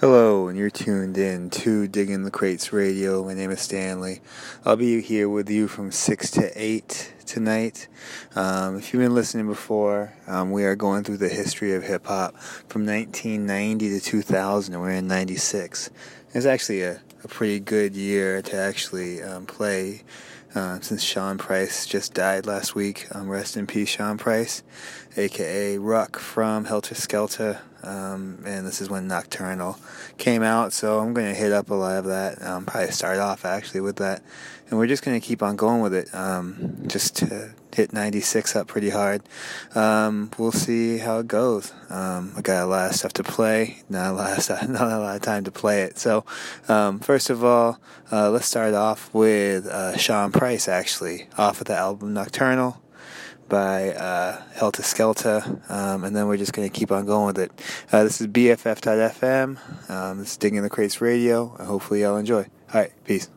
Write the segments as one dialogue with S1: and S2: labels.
S1: Hello, and you're tuned in to Digging the Crates Radio. My name is Stanley. I'll be here with you from 6 to 8 tonight. Um, if you've been listening before, um, we are going through the history of hip hop from 1990 to 2000, and we're in 96. It's actually a, a pretty good year to actually um, play uh, since Sean Price just died last week. Um, rest in peace, Sean Price, aka Ruck from Heltah Skeltah. Um, and this is when Nocturnal came out, so I'm going to hit up a lot of that. Um, probably start off actually with that, and we're just going to keep on going with it. Um, just to hit 96 up pretty hard. Um, we'll see how it goes. Um, I got a lot of stuff to play, not a lot of, not a lot of time to play it. So, um, first of all, uh, let's start off with uh, Sean Price actually off of the album Nocturnal by uh, Heltah Skeltah, um, and then we're just going to keep on going with it. Uh, this is BFF.FM. Um, this is Digging the Crates Radio, and hopefully y'all enjoy. All right, peace.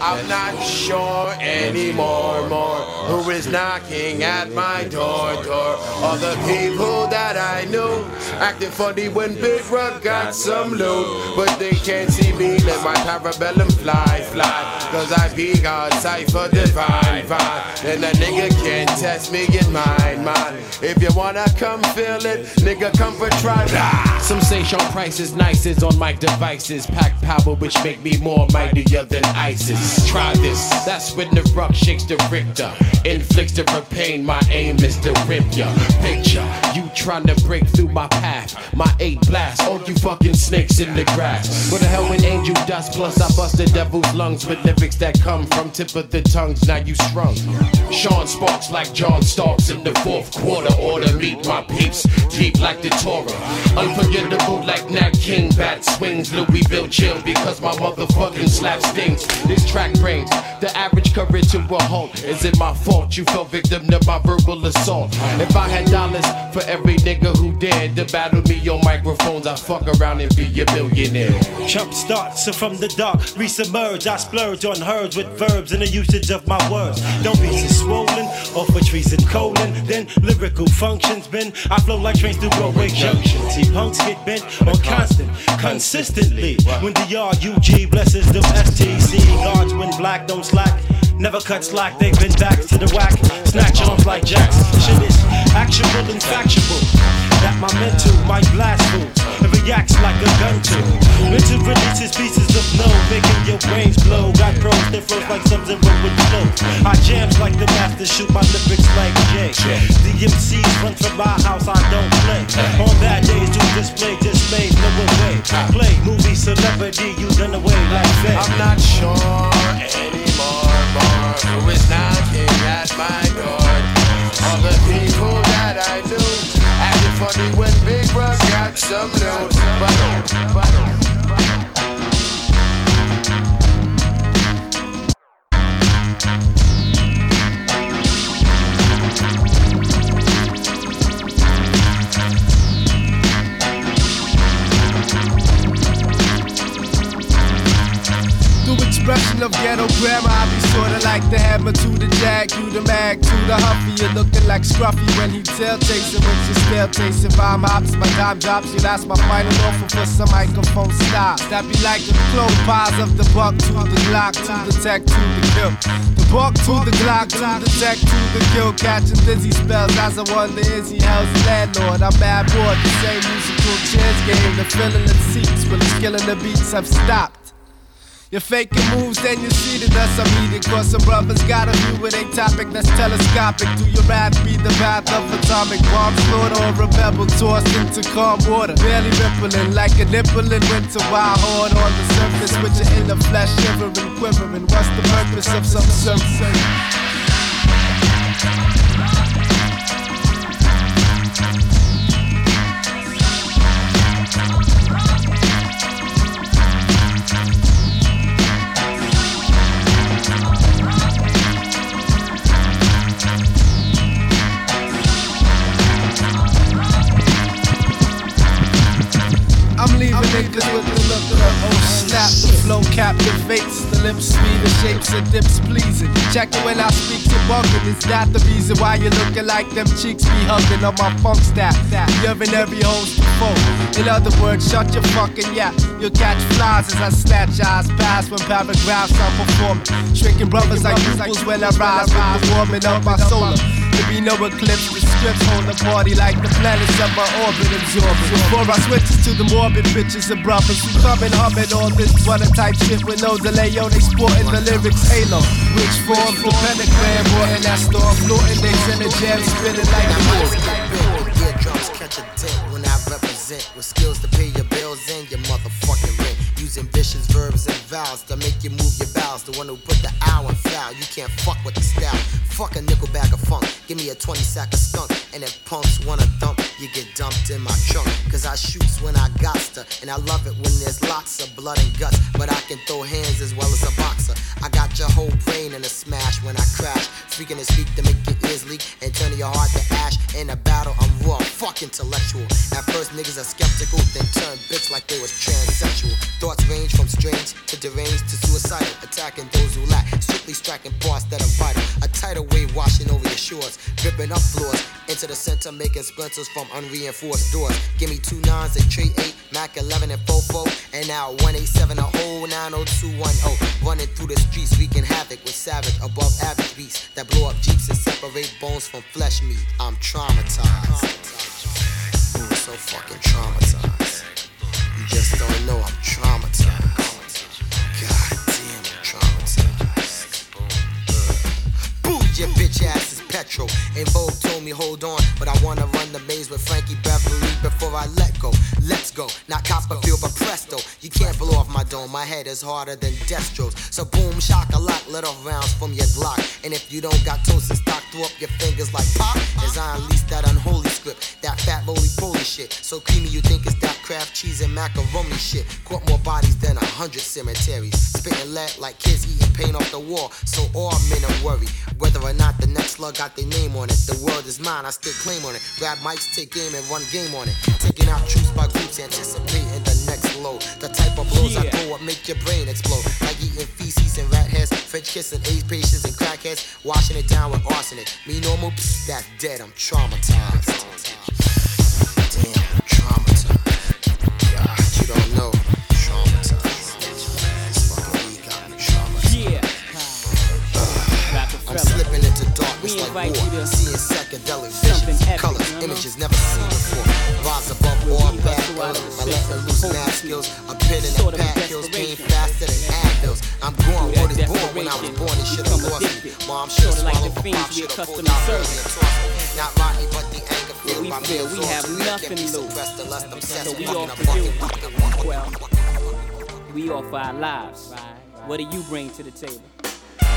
S2: I'm not sure anymore, more who is knocking at my door, door. All the people that I knew acting funny when Big Rug got some loot, but they can't see me. Let my parabellum fly, fly, cause I be God cipher divine, fine. And a nigga can't test me in mine, mine. If you wanna come feel it, nigga, come for try.
S3: Some say Sean Price is nicest on my devices, pack power which make me more mightier than ISIS. Try this, that's when the rock shakes the Richter. Inflicts the pain, my aim is to rip ya. Picture you trying to break through my path. My eight blast, all you fucking snakes in the grass. What the hell when angel dust? Plus I bust the devil's lungs with lyrics that come from tip of the tongues. Now you strung. Sean sparks like John Starks in the fourth quarter. Order meet my peeps, deep like the Torah. Unforgettable like Nat King, bat swings. Louisville chill because my motherfucking slap stings. This track brings the average courage to a halt. Is it my fault you fell victim to my verbal assault? If I had dollars for every nigga who dared to battle me on microphones, I fuck around and be a millionaire.
S4: Jump starts so from the dark, resubmerge. I splurge on herds with verbs and the usage of my words. Don't be so swollen, off for treason colon. Then lyrical functions been. I flow like trains through Broadway Junction. See punks get bent on constant, consistently. When the RUG blesses them STC guards when black don't slack. Never cut slack, they've been back to the whack. Snatch arms like jacks. Shit is actionable and factual. That my mental might blast fools. It reacts like a gun to. Mental releases pieces of no, making your brains blow. Got pros that flows like sub zero with flow. I jams like the master, shoot my lyrics like Jay. The MCs run from my house, I don't play. On bad days, do display, display, no way. Play movie celebrity, you run away like Faye.
S2: I'm not sure who is knocking at my door. All the people that I knew funny when Big Russ got some loot. But, but,
S5: Through expression of ghetto grammar, I be sorta like the hammer to the jack, you the mag to the huffy. You're looking like Scruffy when he tail when she still takes If I'm hops, my time drops, you that's my final offer for some microphone stops. That be like the close pies of the buck to the Glock to the tech to the kill. The buck to the Glock to the tech to the kill, catching dizzy spells. As I wonder, is he hell's landlord? I'm bad boy, the same musical chairs game, the filling the seats, when the killing the beats have stopped. You're faking moves, then you see that that's a meeting. Cause some brothers got a view with a topic that's telescopic. Do your rap be the path of atomic bombs? Slaughter or a pebble tossed into calm water. Barely rippling like a nipple in winter. Wild horn on the surface with your inner flesh shivering, quivering. What's the purpose of some surface? I'm niggas with the look of snap. The flow captivates, the lips sweet, the shapes and dips pleasing. Check it when I speak to bugging. It's not the reason why you're looking like them cheeks be hugging on my funk stack. You're in every host before. In other words, shut your fucking yap. You'll catch flies as I snatch eyes past when paragraphs are performing. Shrinking brothers like pupils when I rise warming up my solar. There be no eclipse, the scripts hold the party like the planets of my orbit absorbing. Before I switches to the morbid bitches and brothers who come and humming all this butter type shit with no delay on exporting the lyrics halo. Which forms the pentagram, or in that storm, floating days in the jam, spinning like a
S6: Eardrums catch a dent when I represent with skills to pay your bills and your motherfucking rent. Using vicious verbs and vowels to make you move your bowels. The one who put the hour in foul. You can't fuck with the style. Fuck a nickel bag of funk. Give me a 20 sack of skunk. And if punks wanna thump, you get dumped in my trunk. Cause I shoots when I got to. And I love it when there's lots of blood and guts. But I can throw hands as well as a boxer. I got your whole brain in a smash when I crash. Freaking to speak to make your ears leak and turn your heart to ash. In a battle, I'm raw, fuck intellectual. At first, niggas are skeptical, then turn bitch like they was transsexual. Thoughts range from strange to deranged to suicidal. Attacking those who lack, strictly striking parts that are vital. A tidal wave washing over your shores, dripping up floors. Into the center, making splinters from unreinforced doors. Give me two nines, a tray eight, Mac 11 and 44. And now 187, a whole 90210. Running through the streets, wreaking havoc with savage, above average beats that blow up jeeps and separate bones from flesh meat. I'm traumatized. So fucking traumatized. You just don't know I'm traumatized. Ass is petrol. En Vogue told me hold on, but I wanna run the maze with Frankie Beverly before I let go. Let's go, not Copperfield, but presto. You can't blow off my dome, my head is harder than Destro's. So boom, shock a lot, little rounds from your Glock. And if you don't got toast and stock, throw up your fingers like pop. As I unleash that unholy script, that fat roly poly shit. So creamy, you think it's that Kraft cheese and macaroni shit. Caught more bodies than a hundred cemeteries. Spitting lead like kids eating paint off the wall. So all men are worried whether or not the next slug got their name on it. The world is mine, I still claim on it. Grab mics, take game and run game on it. Taking out troops by groups, anticipating the next load. The type of blows I throw up make your brain explode. Like eating feces and rat heads, French kissing AIDS patients and crackheads, washing it down with arsenic. Me normal, pfft, that's dead. I'm traumatized. Damn,
S7: we accustomed to serving.
S6: early and tossed me. Not Rodney, but the anger filled
S7: we feel we have nothing to lose.
S6: suppressed unless I'm
S7: So we
S6: with
S7: offer you, well, we offer our lives. What do you bring to the table?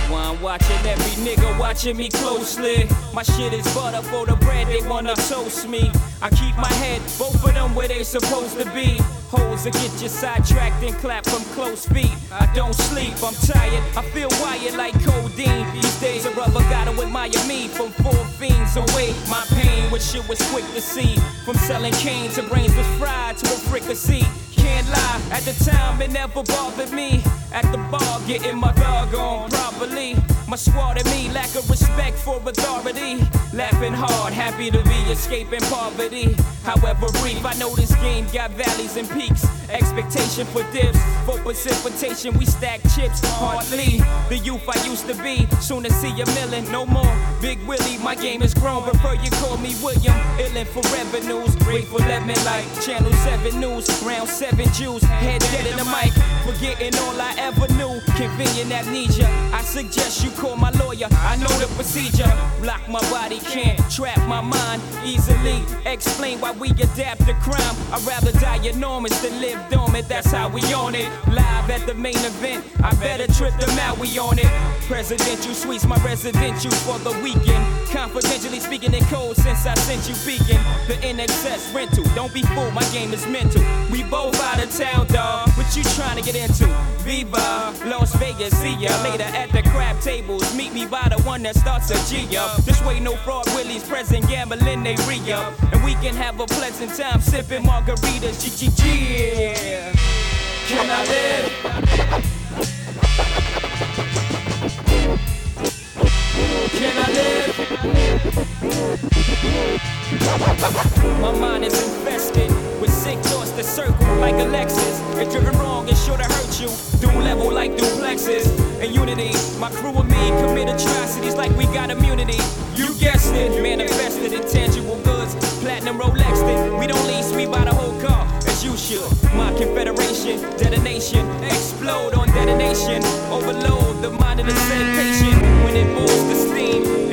S7: While I'm watching every nigga watching me closely. My shit is butter for the bread, they wanna toast me. I keep my head, both of them where they supposed to be. Holes that get you sidetracked and clap from close feet. I don't sleep, I'm tired, I feel wired like codeine. These days a brother gotta admire me from four fiends away. My pain, which shit was quick to see. From selling cane to brains was fried to a fricassee. Can't lie, at the time it never bothered me. At the bar, getting my dog on properly. My squad and me lack of respect for authority. Laughing hard, happy to be escaping poverty. However brief, I know this game got valleys and peaks. Expectation for dips, for precipitation, we stack chips hardly. The youth I used to be, soon to see a million, no more. Big Willie, my game is grown, prefer you call me William. Illin' for revenues, grateful me like Channel 7 News, round 7 Jews, head dead in the mic, forgetting all I ever knew. Convenient amnesia, I suggest you call my lawyer, I know the procedure. Block my body, can't trap my mind easily. Explain why we adapt to crime. I'd rather die enormous than live dormant, that's how we on it. Live at the main event, I better trip them out, we on it. Presidential suites, my residential for the weekend. Confidentially speaking in code since I sent you beacon. The NSX rental. Don't be fooled, my game is mental. We both out of town, dawg. What you trying to get into? Viva, Las Vegas, see ya later at the crab tables. Meet me by the one that starts a G up. This way, no fraud, Willie's present, gambling, they re up. And we can have a pleasant time sipping margaritas. GGG, yeah. Can I live? Can I live? My mind is infested with sick thoughts that circle like a Lexus. If driven wrong, it's sure to hurt you. Doom level like duplexes. In unity, my crew and me commit atrocities like we got immunity. You guessed it, manifested intangible goods. Platinum Rolex it. We don't lease, we buy the whole car, as you should. My confederation, detonation, explode on detonation. Overload the mind of the patient when it moves the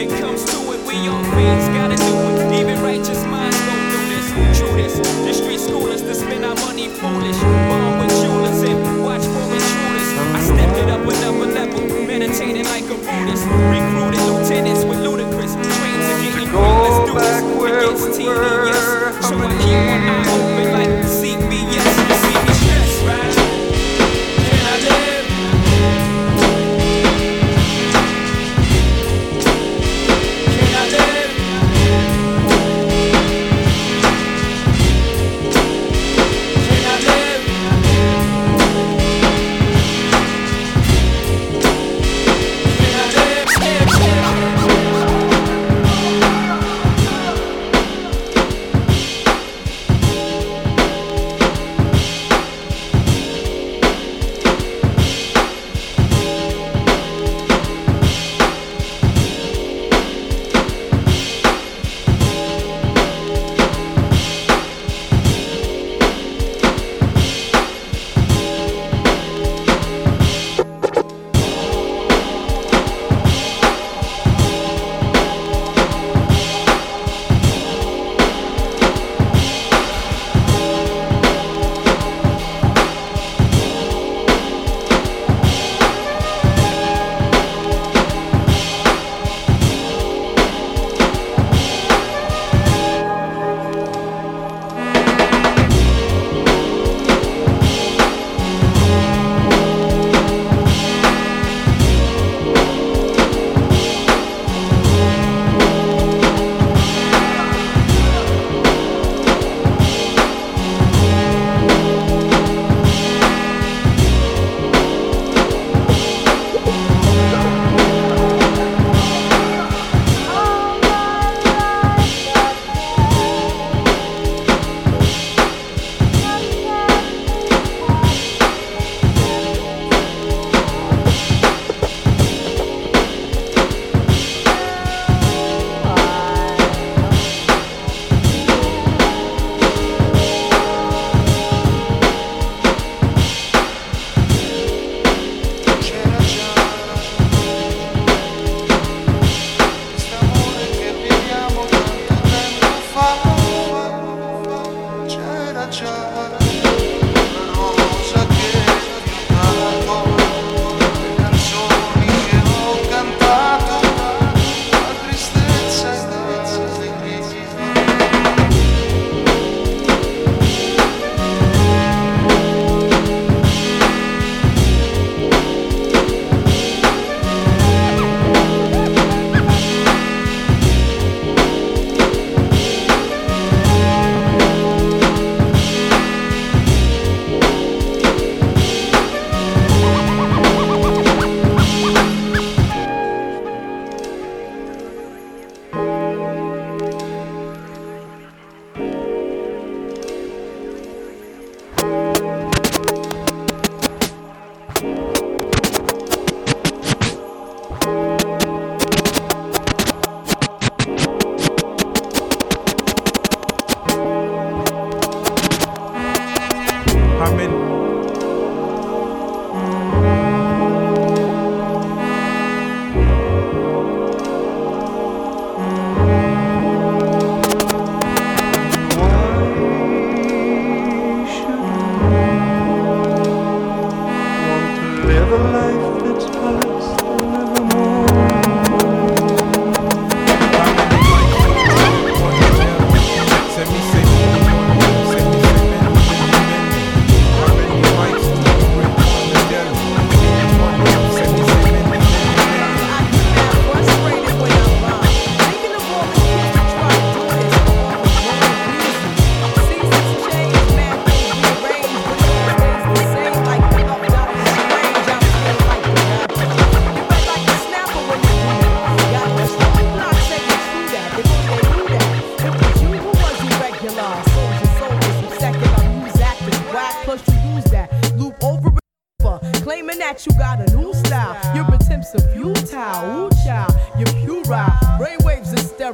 S7: it comes to it. We all fiends gotta do it. Even righteous minds go through this. True this. The street schoolers to spend our money foolish. Born with jewelers and watch for intruders. I stepped it up another level. Meditating like a Buddhist. Recruited lieutenants with ludicrous. Trains are getting do this. Against TV, yes. So I keep one eye open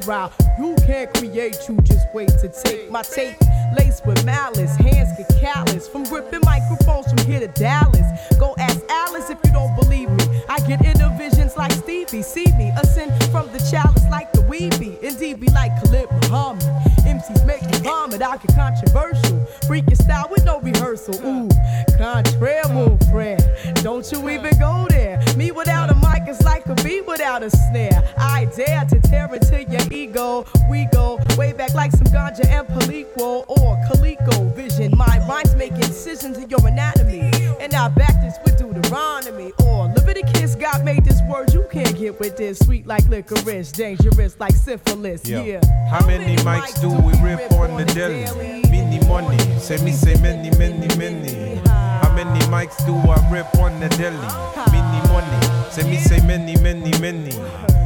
S7: You
S8: can't create, you just wait to take my tape. Laced with malice, hands get callous. From gripping microphones from here to Dallas. Go ask Alice if you don't believe me. I get inner visions like Stevie. See me ascend from the chalice like the weeby. Indeed, be like Khalid Muhammad. MCs make me vomit. I get controversial. Freaking style with no rehearsal. Ooh, mon frère. Don't you even go there. Me without a is like a bee without a snare. I dare to tear into your ego. We go way back like some ganja and Palico or Calico vision. My rhymes making incisions in your anatomy. And I back this with Deuteronomy or Leviticus. God made this word you can't get with this. Sweet like licorice, dangerous like syphilis.
S9: Yeah.
S8: Yeah.
S9: How many mics do we rip on the daily? Many money. Say me say many, many, many. How many mics do I rip on the daily? Many money. Say me say many, many, many.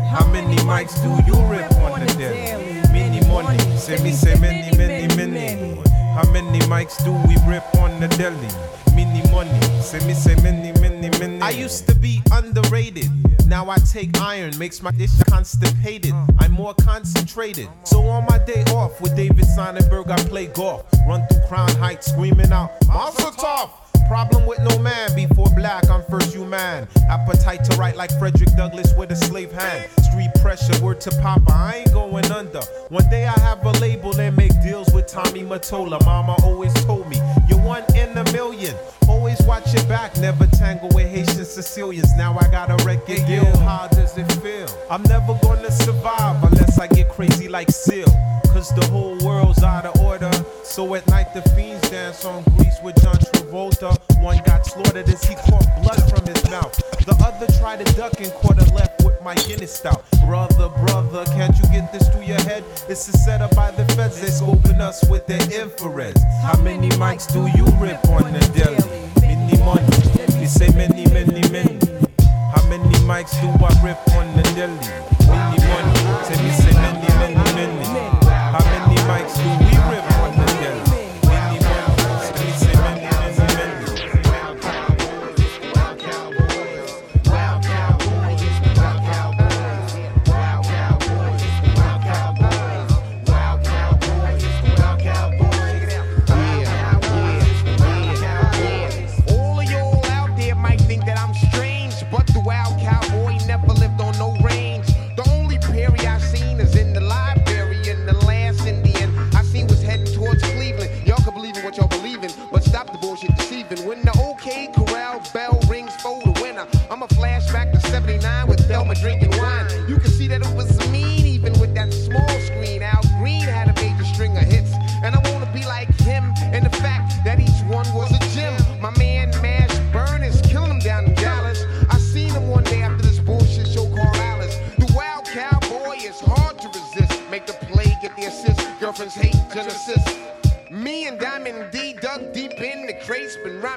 S9: How many mics do you rip on the daily? Many money. Say me say many, many, many. How many mics do we rip on the daily? Many money. Say me say many, many, many. I used to be underrated. Now I take iron, makes my dish constipated. I'm more concentrated. So on my day off with David Sonenberg, I play golf. Run through Crown Heights screaming out, Mazel Tov! Problem with no man before black, I'm first human. Appetite to write like Frederick Douglass with a slave hand. Street pressure, word to Papa, I ain't going under. One day I have a label and make deals with Tommy Mottola. Mama always told me, one in a million. Always watch your back, never tangle with Haitian Sicilians. Now I got a record deal. How does it feel? I'm never gonna survive unless I get crazy like Seal. Cause the whole world's out of order. So at night the fiends dance on Grease with John Travolta. One got slaughtered as he caught blood from his mouth. The other tried to duck and caught a left with my Guinness stout. Brother, brother, can't you get this through your head? It's a setup by the feds, they scoping us with their infrareds. How many mics do you rip on the daily? Many money, we say many, many, many. How many mics do I rip on the daily?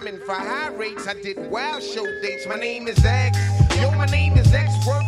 S10: Rhyming for high rates. I did wild show dates. My name is X. Yo, my name is X, worth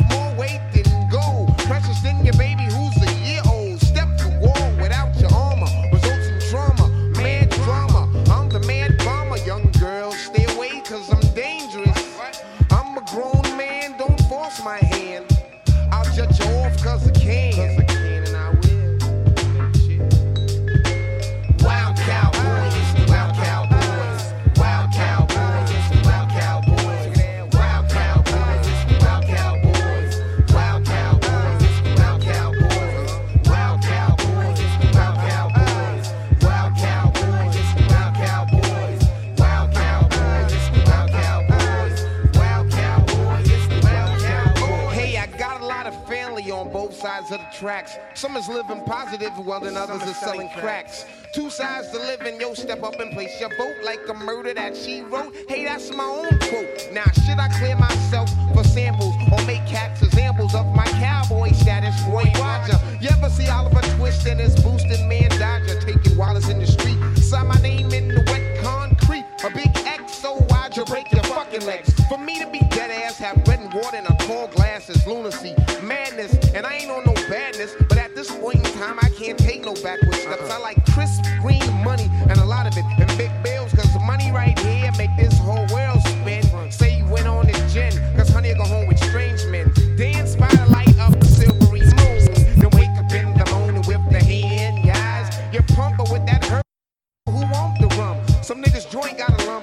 S10: tracks. Some is living positive, while then others are selling cracks. Two sides to living, yo, step up and place your vote like a murder that she wrote. Hey, that's my own quote. Now, should I clear myself for samples or make cats examples of my cowboy status? Roy Roger. You ever see Oliver Twist and his boosting man Dodger taking Wallace in the street? Sign my name in the wet concrete. A big X so wide you break your fucking legs. For me to be dead ass, have bread and water and a tall glass is lunacy,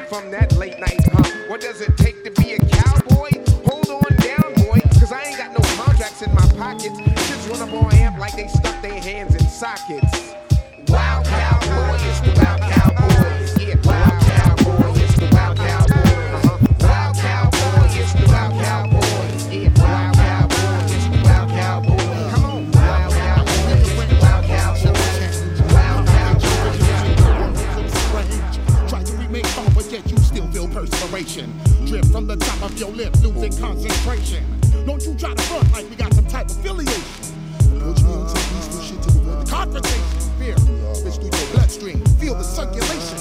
S10: from that late night, huh? What does it
S11: Don't you try to front like we got some type of affiliation. Approach me on peaceful shit to avoid the confrontation. Fear, switch through your bloodstream, feel the circulation.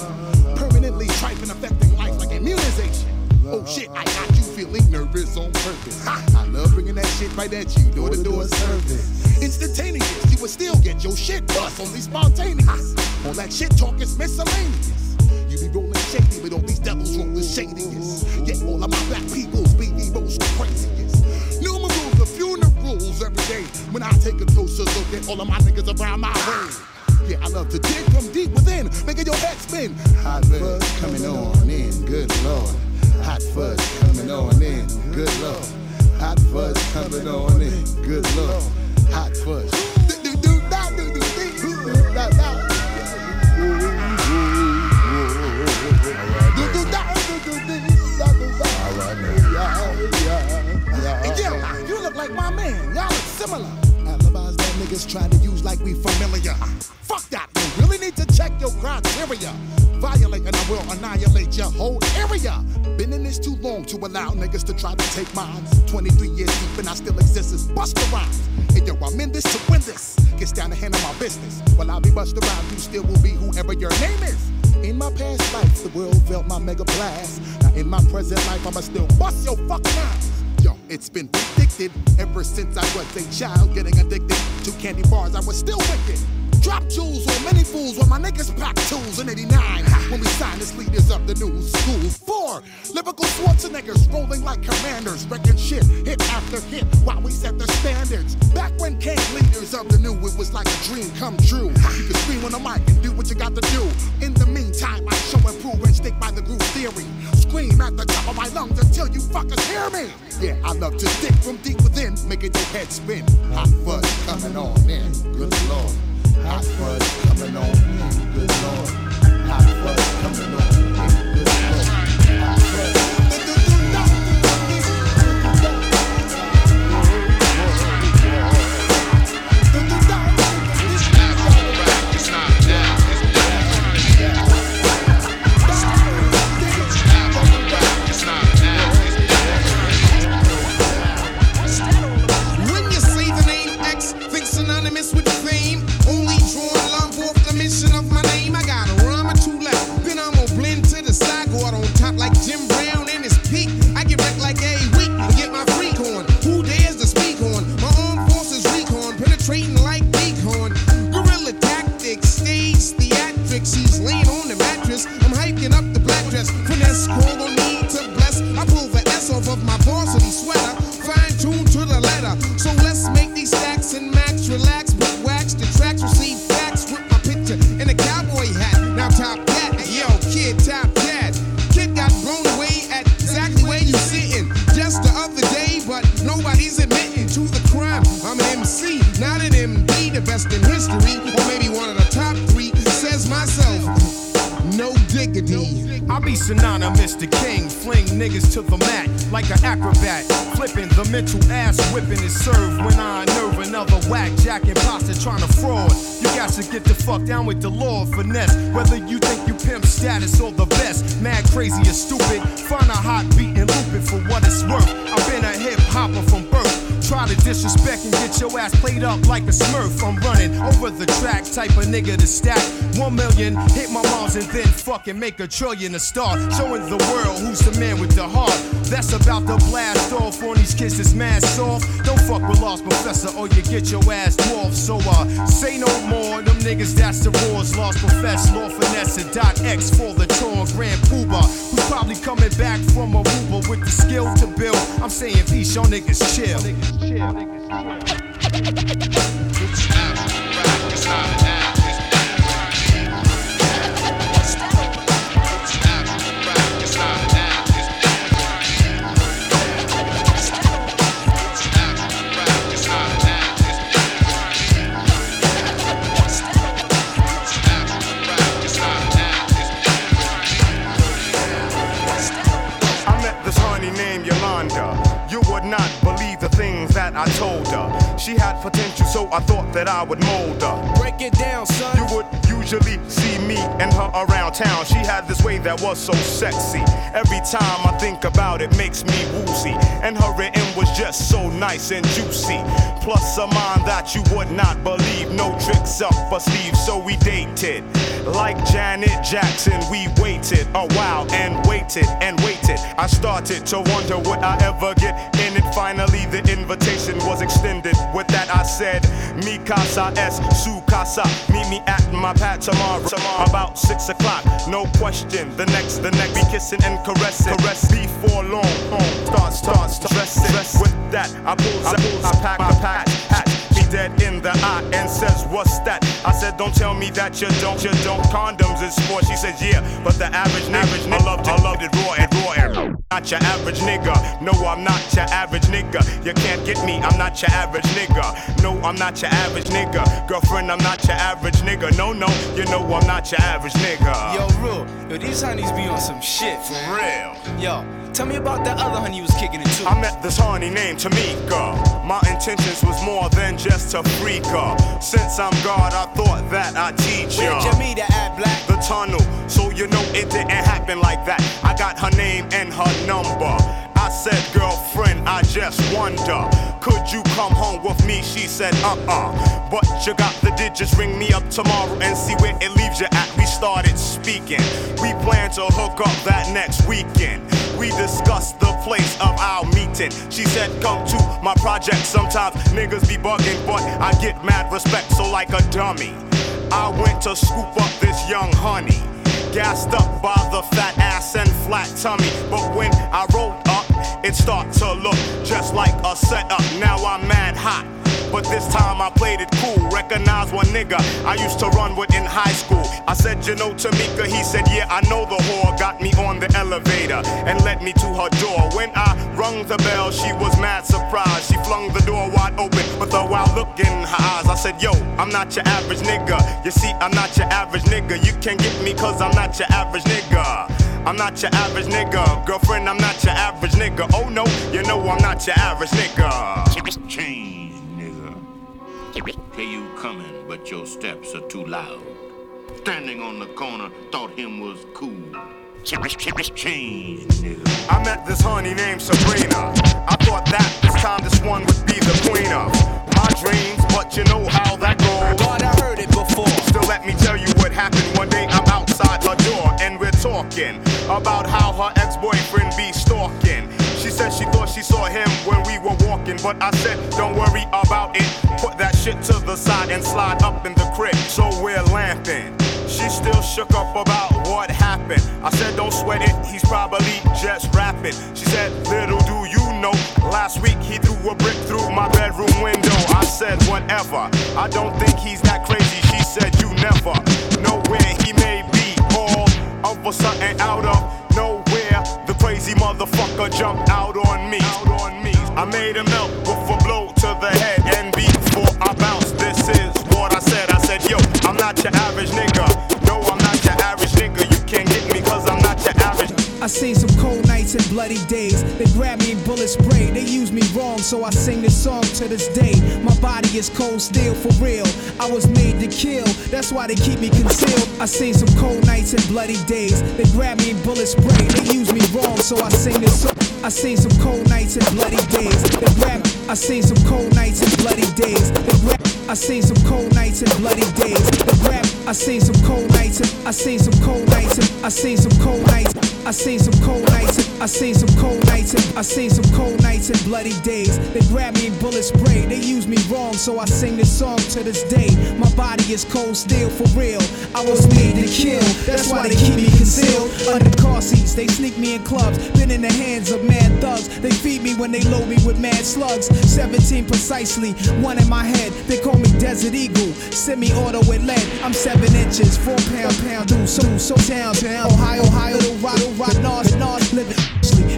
S11: Permanently trifling, affecting life like immunization. Oh shit, I got you feeling nervous on purpose. Ha, I love bringing that shit right at you, door to door service. Instantaneous, you would still get your shit bust, only spontaneous. All that shit talk is miscellaneous. Be rolling shady, but all these devils roll the shadiest. Yet all of my black peoples be the most craziest. Numerals, funerals every day. When I take a closer look at all of my niggas around my way. Yeah, I love to dig from deep within, making your head spin. Hot fuzz coming on in, good lord. Hot fuzz coming on in, good lord. Hot fuzz coming on in, good lord. Hot fuzz. Do, do, do, do, do, do, do. Do, do, do, yo, you look like my man. Y'all look similar. Niggas try to use like we familiar. Fuck that. You really need to check your criteria. Violate and I will annihilate your whole area. Been in this too long to allow niggas to try to take mine. 23 years deep and I still exist as Busta Rhymes. And yo, I'm in this to win this. Gets down to handle my business. While I'll be Busta Rhymes, you still will be whoever your name is. In my past life, the world felt my mega blast. Now in my present life, I'ma still bust your fucking ass. Yo, it's been predicted ever since I was a child, getting addicted to candy bars. I was still wicked. Drop jewels on many fools when my niggas pack tools in 89 when we signed as leaders of the new school. Four lyrical Schwarzeneggers rolling like commanders, wrecking shit hit after hit while we set the standards. Back when came leaders of the new, it was like a dream come true. You can scream on the mic and do what you got to do. In the meantime, I show and prove and stick by the groove theory. Scream at the top of my lungs until you fuckers hear me. Yeah, I love to stick from deep within, making your head spin. Hot fuzz coming on in, good lord. Hot fuzz coming on in, good lord. Hot fuzz coming on in, good lord.
S12: Down with the law of finesse. Whether you think you pimp status or the best, mad, crazy, or stupid, find a hot beat and loop it for what it's worth. I've been a hip hopper from birth. Try to disrespect and get your ass played up like a smurf. I'm running over the track, type of nigga to stack. One million, hit my moms and then fucking make a trillion to start. Showing the world who's the man with the heart. That's about to blast off on these kids that's mad soft. Don't fuck with Lost Professor or you get your ass dwarfed. So uh, say no more. Them niggas that's the roars. Lost Professor, Lord Finesse, dot X for the torn Grand Puba. Who's probably coming back from Aruba with the skill to build. I'm saying peace, y'all niggas chill.
S13: I met this honey I met this honey name Yolanda. You would not believe the things that I told her. She had potential, so I thought that I would mold her.
S14: Break it down, son.
S13: You would usually see me and her around town. She had this way that was so sexy. Every time I think about it, makes me woozy. And her written was just so nice and juicy. Plus a mind that you would not believe. No tricks up her sleeve, so we dated. Like Janet Jackson, we waited a while and waited and waited. I started to wonder would I ever get in it. Finally, the invitation was extended. With that, I said, Mi casa es su casa. Meet me at my pad tomorrow, tomorrow about six o'clock. No question. The next, the next, be kissing and caressing. Caress before long. Home starts, starts dressing. With that, I pull, I I pack my pack, me dead in the eye and says, What's that? I said, Don't tell me that you don't, you don't. Condoms is sport. She says, Yeah, but the average, average nigga, I loved it, I loved it raw and raw and not your average nigga. No, I'm not your average nigga. You can't get me, I'm not your average nigga. No, I'm not your average nigga. Girlfriend, I'm not your average nigga. No, no, you know I'm not your average nigga.
S14: Yo, real. Yo, these honeys be on some shit.
S13: For real.
S14: Yo, tell me about that other honey you was kicking it to.
S13: I met this honey named Tamika. My intentions was more than just to freak her. Since I'm God, I thought that I'd teach
S14: Where'd
S13: ya.
S14: you meet her at, Black?
S13: The tunnel, so you know it didn't happen like that. I got her name and her number. I said, girlfriend, I just wonder, could you come home with me? She said, uh uh. But you got the digits, ring me up tomorrow and see where it leaves you at. We started speaking. We plan to hook up that next weekend. We discussed the place of our meeting. She said, Come to my project. Sometimes niggas be bugging, but I get mad respect, so like a dummy. I went to scoop up this young honey. Gassed up by the fat ass and flat tummy. But when I rolled it start to look just like a setup. Now I'm mad hot. But this time I played it cool. Recognize one nigga I used to run with in high school. I said, you know Tamika? He said, yeah, I know the whore. Got me on the elevator and led me to her door. When I rung the bell, she was mad surprised. She flung the door wide open with a wild look in her eyes. I said, yo, I'm not your average nigga. You see, I'm not your average nigga. You can't get me cause I'm not your average nigga. I'm not your average nigga. Girlfriend, I'm not your average nigga. Oh no, you know I'm not your average nigga.
S15: Change. Hear you coming, but your steps are too loud. Standing on the corner, thought him was cool. Change, nigga.
S13: I met this honey named Sabrina. I thought that this time this one would be the queen of my dreams, but you know how that goes.
S14: God, I heard it before.
S13: Still, let me tell you what happened. One day I'm outside her door and we're talking about how her ex-boyfriend be stalking. She said she thought she saw him when we were walking, but I said, don't worry about it. Put that shit to the side and slide up in the crib. So we're lamping. She still shook up about what happened. I said, don't sweat it, he's probably just rapping. She said, little do you know, last week he threw a brick through my bedroom window. I said, whatever. I don't think he's that crazy. She said, you never know where he may be. All of a sudden, out of motherfucker jumped out on me. I made him melt with a blow to the head, and before I bounced, this is what I said. I said, yo, I'm not your average nigga.
S16: I seen some cold nights and bloody days. They grab me and bullet spray. They use me wrong, so I sing this song to this day. My body is cold steel for real. I was made to kill, that's why they keep me concealed. I seen some cold nights and bloody days. They grab me and bullet spray. They use me wrong, so I sing this song. I seen some cold nights and bloody days. They grab I seen some cold nights and bloody days. They grab I seen some cold nights and bloody days. They grab I seen some cold nights I seen some cold nights I seen some cold nights. I seen some cold nights I seen some cold nights I seen some cold nights and bloody days. They grab me and bullet spray. They use me wrong, so I sing this song to this day. My body is cold steel for real. I was made to kill. That's why they keep me concealed under car seats. They sneak me in clubs. Been in the hands of mad thugs. They feed me when they load me with mad slugs. 17 precisely, one in my head. They call me Desert Eagle. Semi-auto with lead. I'm seven inches, four pound pound. Do so so town town. Ohio, Ohio, rock, rock, North, North, living.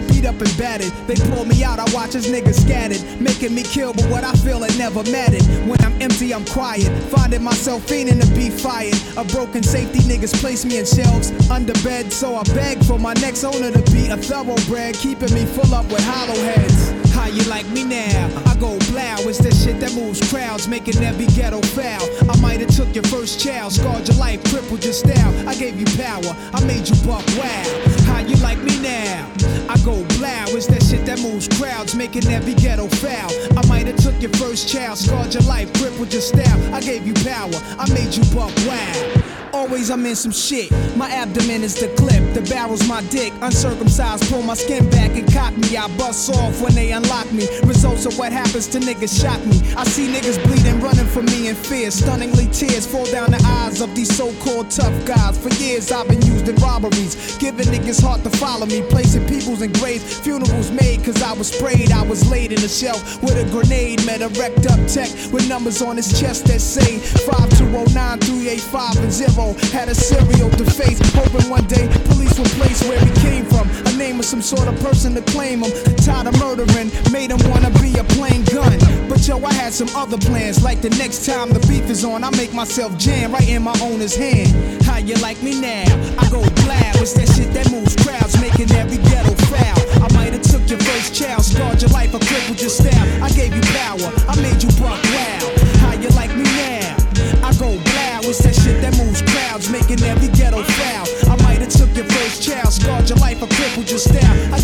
S16: Beat up and battered. They pull me out. I watch as niggas scattered, making me kill. But what I feel it never mattered. When I'm empty, I'm quiet. Finding myself fiending to be fired. A broken safety niggas place me in shelves under bed, so I beg for my next owner to be a thoroughbred, keeping me full up with hollow heads. How you like me now? I go blow, it's that shit that moves crowds, making every ghetto foul. I might have took your first child, scarred your life, crippled your style. I gave you power, I made you buck wow. How you like me now? I go blow, it's that shit that moves crowds, making every ghetto foul. I might have took your first child, scarred your life, crippled your style. I gave you power, I made you buck wow. Always I'm in some shit. My abdomen is the clip, the barrel's my dick. Uncircumcised, pull my skin back and cock me. I bust off when they unlock me. Results of what happens to niggas shock me. I see niggas bleeding, running from me in fear. Stunningly tears fall down the eyes of these so-called tough guys. For years I've been used in robberies, giving niggas heart to follow me, placing peoples in graves. Funerals made cause I was sprayed. I was laid in a shelf with a grenade. Met a wrecked up tech with numbers on his chest that say 5209 385 and 0. Had a serial to hoping one day police would place where he came from. A name of some sort of person to claim him. Tired of murdering, made him wanna be a plain gun. But yo, I had some other plans. Like the next time the beef is on, I make myself jam right in my owner's hand. How you like me now? I go blab. It's that shit that moves crowds, making every ghetto foul. I might have took your first child, scarred your life, or crippled your style. I gave you power, I made you buck wow. Shit that moves crowds, making every ghetto foul. I might have took your first child, scarred your life, or crippled your style.
S17: I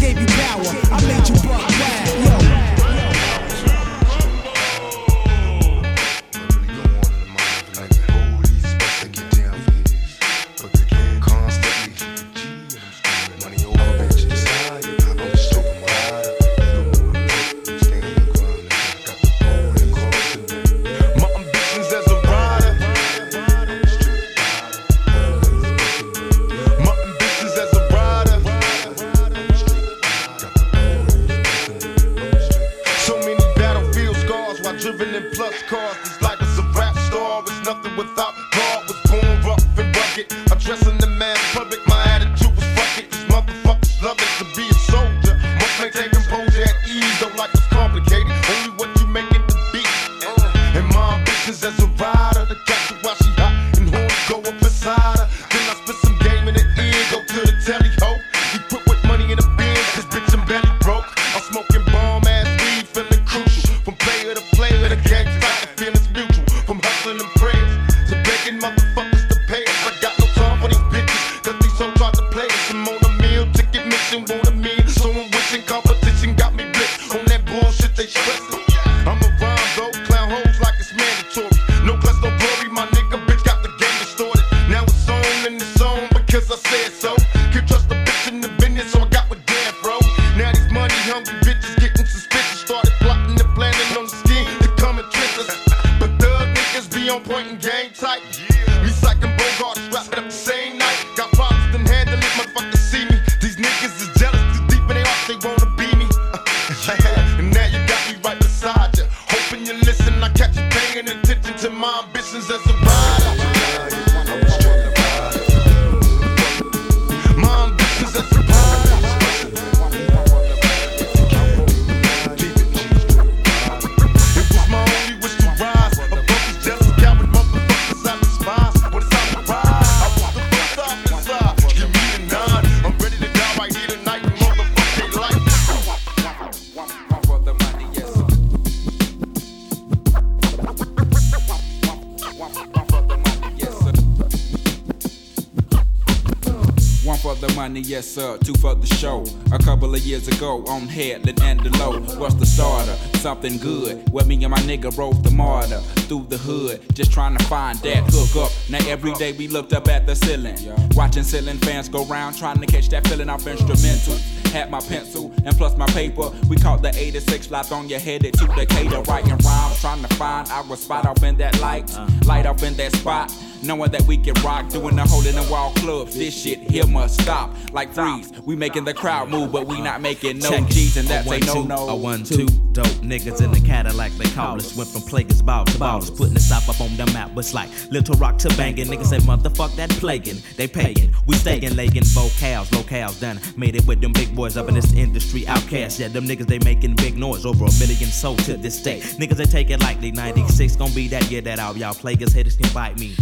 S18: yes sir. Two for the show. A couple of years ago on Headland and the low. What's the starter? Something good. Where me and my nigga rode the MARTA through the hood. Just trying to find that hook up. Now every day we looked up at the ceiling. Watching ceiling fans go round trying to catch that feeling off instrumental. Had my pencil and plus my paper. We caught the 86 flights on your head headed to Decatur. Writing rhymes, trying to find our spot off in that light. Light up in that spot. Knowing that we can rock, doing the hole in the wall clubs. This shit here must stop. Like freeze, we making the crowd move, but we not making no
S7: Check.
S18: G's, and that's
S7: a
S18: a no no.
S7: A one two dope niggas in the Cadillac they call us. Went from players ball to ballers, putting the south up on the map. It's like Little Rock to banging. Niggas say motherfuck that plaguing. They paying, we stayin', legging vocals, locales done. Made it with them big boys up in this industry. Outkast, yeah, them niggas they making big noise. Over a million sold to this day. Niggas they take it likely 96 gonna be that year that all y'all plaguers hitters can bite me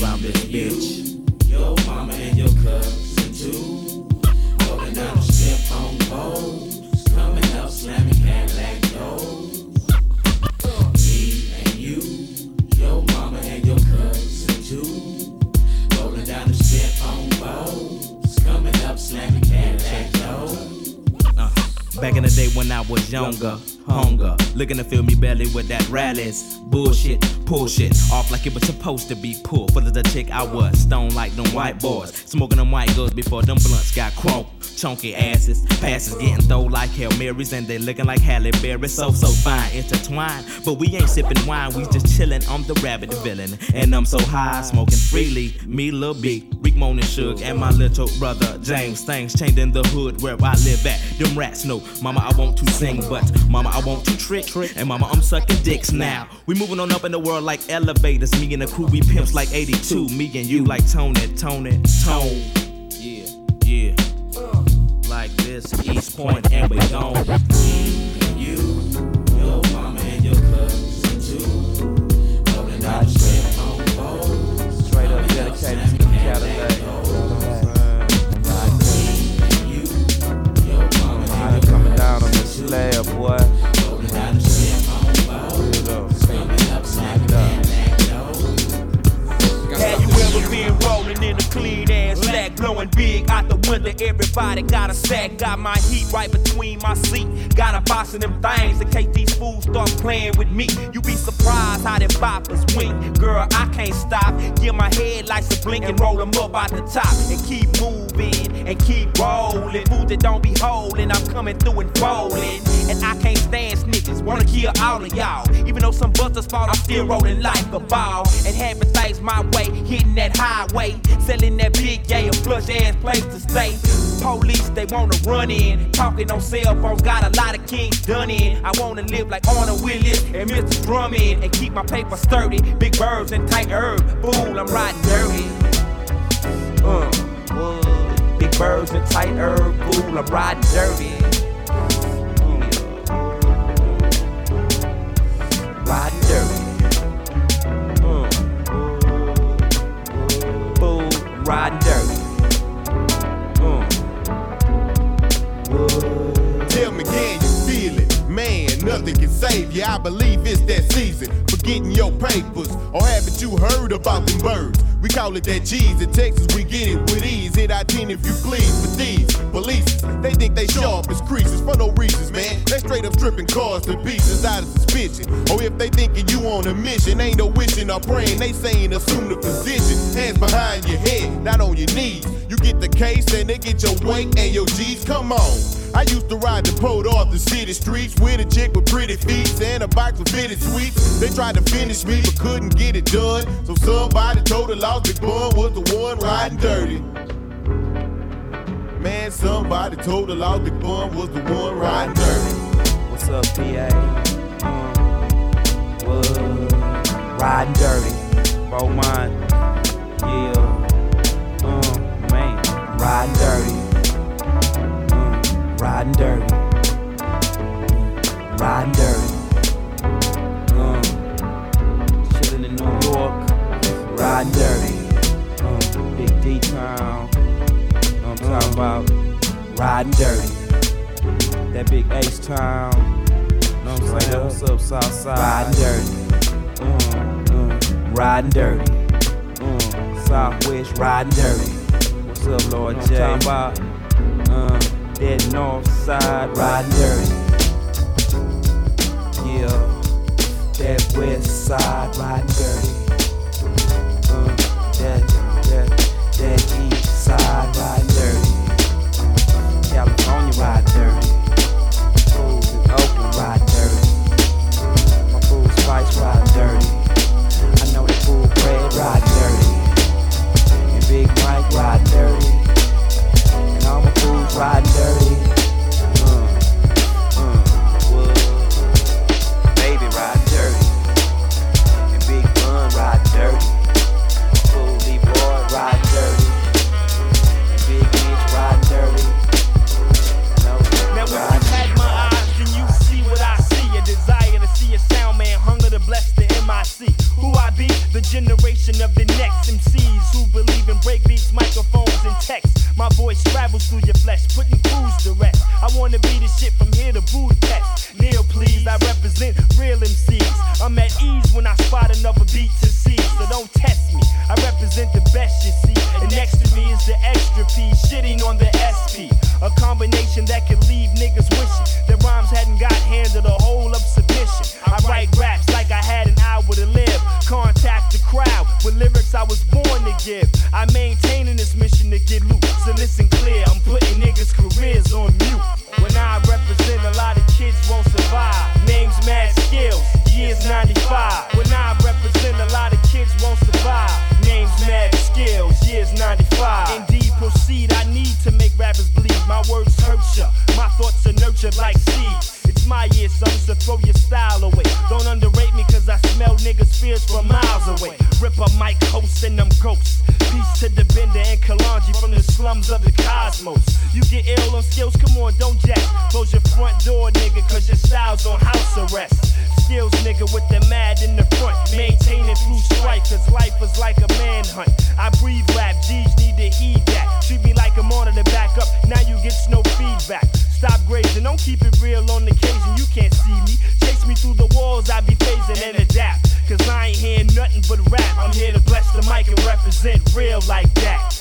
S7: around this bitch.
S19: You, your mama and your cousin too. Rolling down the strip on poles, coming up slamming Cadillac
S7: doors. Me and you, your mama and your cousin too. Rolling down the strip on poles, coming up slamming Cadillac doors. Uh, back in the day when I was younger. Hunger, looking to fill me belly with that rallies. Bullshit, pull off like it was supposed to be pulled. Full of the chick I was, stone like them white boys. Smoking them white girls before them blunts got crunk. Chunky asses, passes getting throw like Hail Marys, and they looking like Halle Berry. So, so fine, intertwined. But we ain't sipping wine, we just chillin'. I'm the rabbit villain, and I'm so high, smoking freely. Me, Lil B, Rick Moan and Suge, and my little brother James. Things changed in the hood where I live at. Them rats know, Mama, I want to sing, but Mama, I want to trick. And Mama, I'm sucking dicks now. We moving on up in the world like elevators. Me and the crew, we pimps like 82. Me and you like Tony, Tony, Tone. Yeah, yeah. Like this, East Point, and we gone.
S20: You, your mama and your cousin too. Rolling out strip on board.
S21: Straight up dedicated to the Cadillac. Slab, boy.
S22: In a clean sack, blowing big out the window? Everybody got a sack, got my heat right between my seat. Got a box of them things in case these fools start playing with me. You be surprised how them boppers wink. Girl, I can't stop. Give my headlights a blink and roll them up out the top. And keep moving and keep rolling. Fools that don't be holding, I'm coming through and folding. And I can't stand snitches, wanna kill all of y'all. Even though some busters fall, I'm still rolling like a ball. And having things my way, hitting that highway. Selling that big, yeah, a flush ass place to stay. Police, they wanna run in. Talking on cell phones, got a lot of kings done in. I wanna live like Arnold Willis and Mr. Drummond. And keep my paper sturdy. Big birds and tight herb. Fool, I'm riding dirty. Uh, uh, big birds and tight herb. Fool, I'm riding dirty. riding riding dirty. Uh,
S12: Tell me, can you feel it? Man, nothing can save you. I believe it's that season for getting your papers. Or haven't you heard about them birds? We call it that cheese. In Texas, we get it with ease. Hit I 10 if you please. But these police, they think they sharp as creases for no reasons, man. They straight up stripping cars to pieces out of suspicion. Or oh, if they thinking you on a mission, ain't no wishing or praying. They saying assume the position. Hands behind your head, not on your knees. You get the case and they get your weight and your G's. Come on. I used to ride the Port the city streets with a chick with pretty feet and a box of fitted sweets. They tried to finish me but couldn't get it done. So somebody told the lost Big Bun was the one riding dirty. Man, somebody told the lost Big Bun was the one riding dirty.
S22: What's up, PA? Uh, what? Riding dirty. Roll mine. Yeah. Uh, man. Riding dirty. Uh, riding dirty. Riding dirty. Riding dirty. Uh, Big D town. I'm talking about? Riding dirty. That big H town. Know what I'm saying? What's up, Southside? Riding dirty. Uh, uh, riding dirty. Uh, Southwest riding dirty. What's up, Lord J? I'm talking about? Uh, that North Side riding dirty. Yeah, that West Side riding dirty. That East Side riding dirty. California riding dirty. Fools in Oakland riding dirty. My fool Spice riding dirty. I know Bread riding dirty. And Big Mike riding dirty. And riding dirty.
S23: Of MCs who believe in breakbeats, microphones, and text. My voice travels through your flesh, putting crews to rest. I wanna be the shit from here to Budapest. Neil, please, I represent real MCs. I'm at ease when I spot another beat to see, so don't test me. I represent the best you see, and next to me is the extra P, shitting on the SP. A combination that can leave niggas wishing I was born to
S17: give. I maintaining this mission to get loot. So listen clear, I'm putting niggas' careers on mute. When I represent, a lot of kids won't survive. Names, mad skills, years 95. When I represent, a lot of kids won't survive. Names, mad skills, years 95. Indeed, proceed, I need to make rappers bleed. My words hurt ya, my thoughts are nurtured like seeds my ear son, so throw your style away. Don't underrate me, cause I smell niggas' fears from miles away. Rip a mic host and them ghosts. Peace to the Bender and Kalonji from the slums of the cosmos. You get ill on skills, come on, don't jack. Close your front door, nigga, cause your style's on house arrest. Skills, nigga, with the mad in the front. Maintaining through strife, cause life is like a manhunt. I breathe rap, G's need to heed that. Treat me like a monitor back up, now you get no feedback. Stop grazing, don't keep it real on the blazing, you can't see me. Chase me through the walls, I be phasing and adapt. Cause I ain't hearing nothing but rap. I'm here to bless the mic and represent real like that.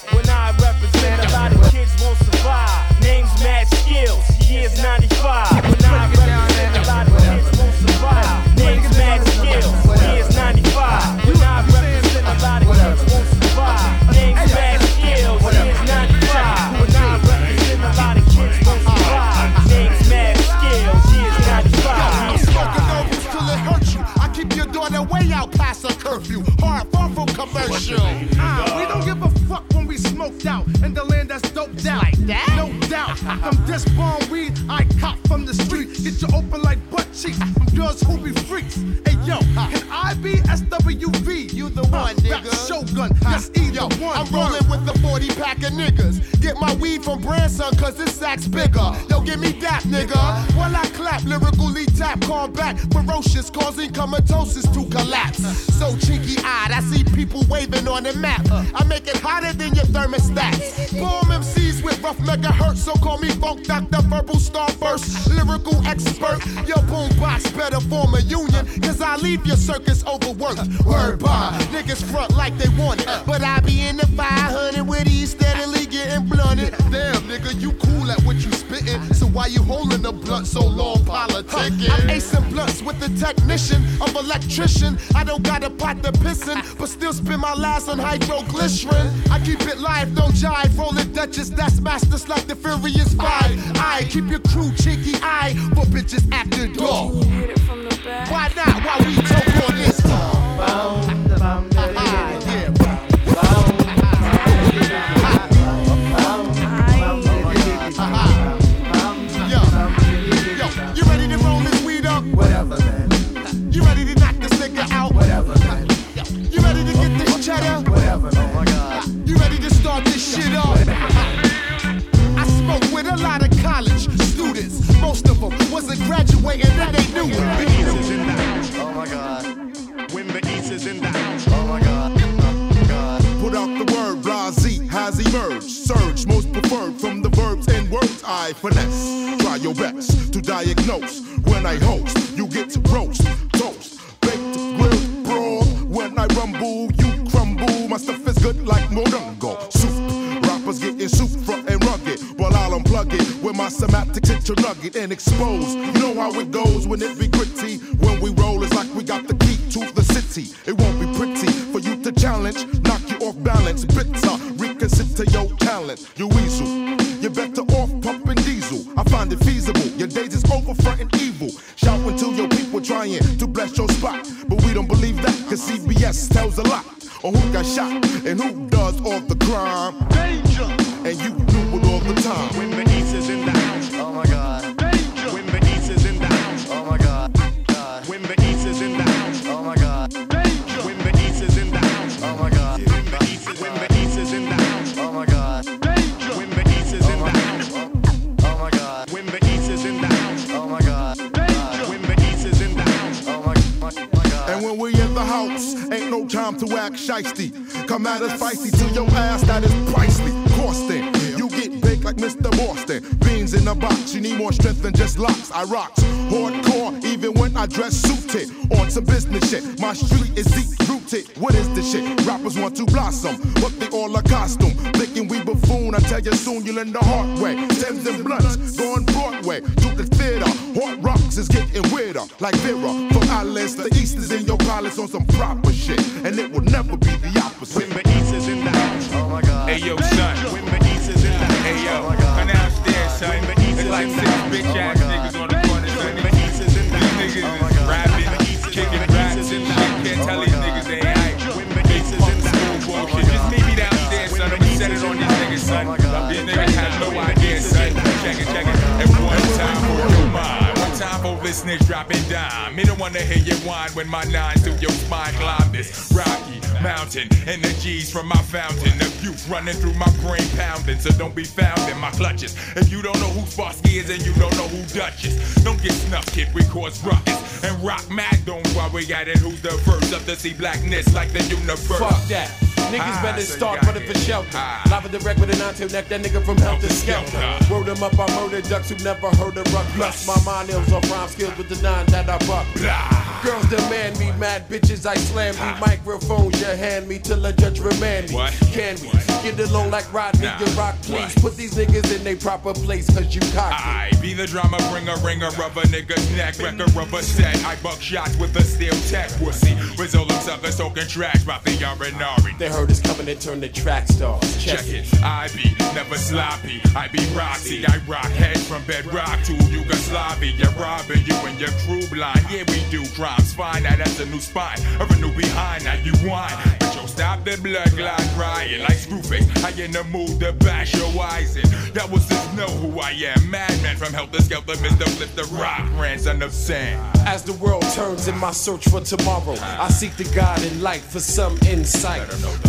S13: is
S24: getting weirder, like Vera from Alice. The East is in your palace on some proper
S2: snitch dropping dime. Me don't wanna hear you whine when my nine through your spine climb this rocky mountain. Energies from my fountain of youth running through my brain pounding. So don't be found in my clutches. If you don't know who Sparsky is and you don't know who Duchess, don't get snuffed, kid. We cause ruckus and rock mad. Don't while we at it. Who's the first up to see blackness like the universe?
S3: Fuck that. Niggas
S2: Ah,
S3: better start running for shelter.
S2: Ah.
S3: Live wreck with an nine neck, that nigga from Heltah Skeltah. Word him up, I murder ducks who never heard of ruck. Plus my mind is on rhyme skills with the nine that I buck. Girls demand me, mad bitches I slam me. Microphones you hand me till a judge remand me. Can we get along like Rodney
S2: Nah.
S3: and Rock, please? Put these niggas in their proper place, cause you cocky.
S2: I be the drama bringer, ringer of a nigga's neck, wreck a rubber set. I buck shots with a steel tech pussy. With all them suckers talking trash about the Yarinari.
S3: Heard us coming and turned the track stars.
S2: Check it, I be never sloppy. I be Roxy, I rock head from bedrock to Yugoslavia. You're robbing you and your crew blind. Yeah, we do crimes fine. Now that's a new spine, or a new behind. Now you whine, yo, stop the blood clot crying like Screwface. I in the mood to bash your eyes in. That was just know who I am. Madman from Heltah Skeltah, Mr. Flip the Rock, grandson of Sam.
S3: As the world turns in my search for tomorrow, I seek the God in light for some insight.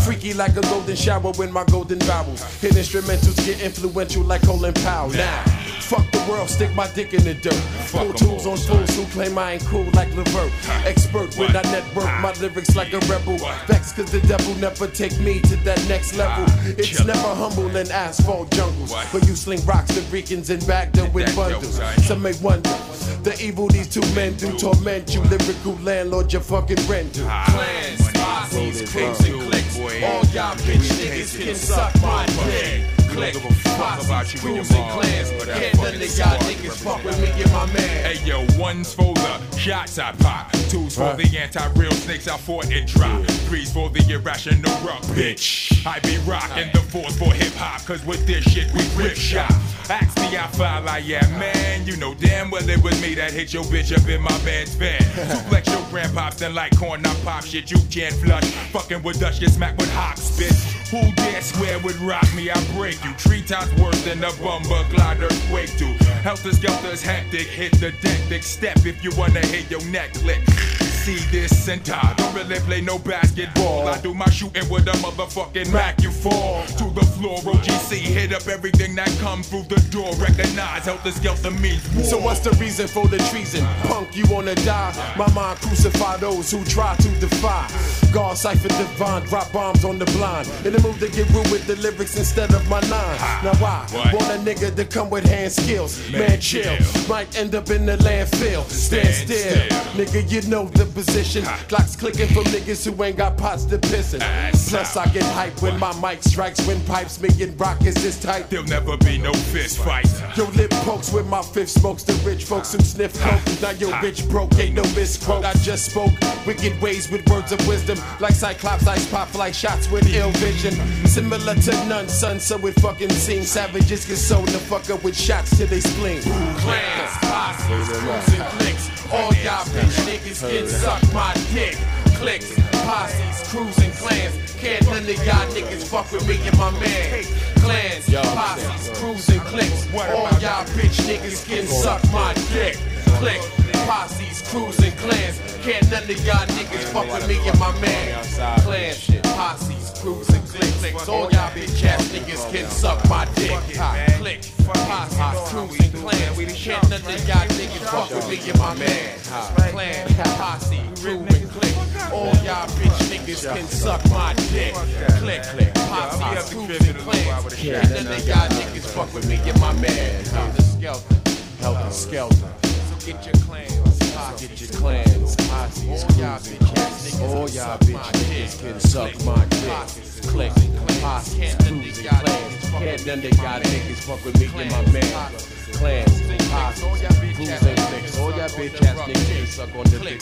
S3: Freaky like a golden shower when my golden vowels hit instrumentals get influential like Colin Powell. Now, fuck the world, stick my dick in the dirt. Pro tools on fools who claim I ain't cool like Levert. Expert when I network my lyrics like a rebel. Vex cause the devil never take me to that next level. It's never humble in asphalt jungles. But you sling rocks to Ricans and Baghdad with bundles. Some may wonder the evil these two men do torment you. Lyrical landlord, your fucking rent do. Clans, posses, cliques, and clicks. All y'all bitch niggas can suck my dick. Click, posses, crews, and clans. Can't none of y'all niggas fuck with me and my man.
S2: Hey yo, one's for the shots I pop, two's for the anti-real snakes I fought and dropped, Threes for the irrational rock bitch. I be rocking the fourth for hip hop, cause with this shit we rip shop. Ask me how foul I am, man. You know damn well it was me that hit your bitch up in my man's van. Suplex your grandpops and like corn, I pop shit you can't flush. Fucking with Dutch, get smacked with hawk spit. Who dare swear would rock me? I break you. Three times worse than a bumper glide earthquake do. Heltah Skeltah's hectic, hit the deck, big step if you wanna hit your neck click. See this and I don't really play no basketball. I do my shooting with a motherfucking Mac. You fall to the floor. OGC hit up everything that come through the door. Recognize Heltah Skeltah means war.
S3: So what's the reason for the treason? Punk, you wanna die? My mind crucify those who try to defy. God cipher divine, drop bombs on the blind. In the mood to get rude with the lyrics instead of my lines. Now why?
S2: What?
S3: Want a nigga to come with hand skills? Man, chill.
S2: chill.
S3: Might end up in the landfill. Stand,
S2: Stand
S3: still.
S2: still.
S3: Nigga, you know the position. Clocks clicking from niggas who ain't got pots to piss in. Plus, I get hype when my mic strikes. When pipes making rockets this tight.
S2: There'll never be no fist fight.
S3: Yo, lip pokes with my fifth smokes. The rich folks who sniff coke. Now your bitch broke, ain't no misquote. I just spoke wicked ways with words of wisdom. Like Cyclops, ice pop like shots with ill vision. Similar to none, son, so it fucking seems. Savages get sold the fuck up with shots till they spleen. Clans, posses, crews, and clicks. All y'all bitch niggas can suck my dick. Clicks, posses, crews, and clans. Can't none of y'all niggas fuck with me and my man. Clans, posses, crews, and clicks. All y'all bitch niggas can suck my dick. Click, posses, crews, and clans. Can't none of y'all niggas fuck with me and my man. Clans, posses, crews, and clicks. All y'all bitch ass niggas can suck my dick. Click, posses, crews, and clans. Can't none of y'all niggas fuck with me and my man. Clan, posse, crew, and click. All y'all bitch niggas can suck my dick. Click, click, posse, crews, and clans. Can't none of y'all niggas fuck with me and my man. Heltah Skeltah, Heltah Skeltah. Get your clans, get your clans. Posses, crews, and clicks. All y'all bitch niggas can suck my dick. Click, posses, crews, and clans. Can't none of y'all niggas fuck with me and my man. Clans, posses, crews, and clicks. All y'all bitch ass niggas can suck on the dick.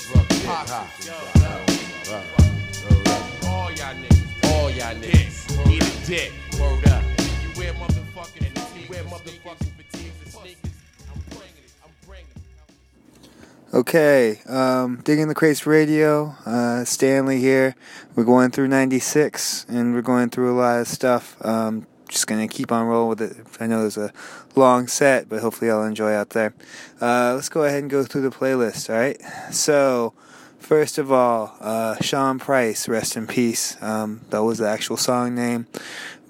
S3: All y'all niggas, all y'all niggas, eat a dick. Word up. You wear motherfucking fatigues, wear motherfucking
S1: Okay, um, digging the crates radio. Uh, Stanley here. We're going through '96, and we're going through a lot of stuff. Um, just gonna keep on rolling with it. I know there's a long set, but hopefully I'll enjoy out there. Uh, let's go ahead and go through the playlist. All right. So first of all, uh, Sean Price, rest in peace. Um, that was the actual song name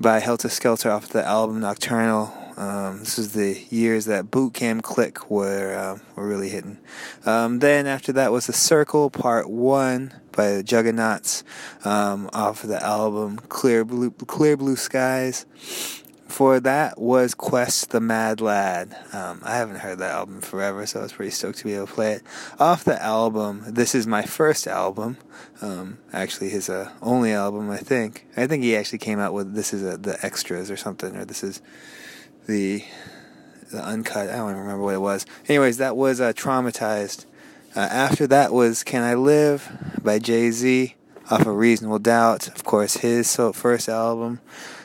S1: by Heltah Skeltah off the album Nocturnal. Um, this is the years that Boot Camp Click were uh, were really hitting. Um, then after that was the Circle Part One by the Juggaknots um, off of the album Clear Blue Clear Blue Skies. For that was Kwest tha Madd Lad. Um, I haven't heard that album forever, so I was pretty stoked to be able to play it. Off the album, this is my first album. Um, actually, his uh, only album, I think. I think he actually came out with this is the extras or something, or this is the the uncut. I don't even remember what it was. Anyways, that was uh, traumatized. Uh, after that was "Can I Live" by Jay Z off of Reasonable Doubt. Of course, his so first album.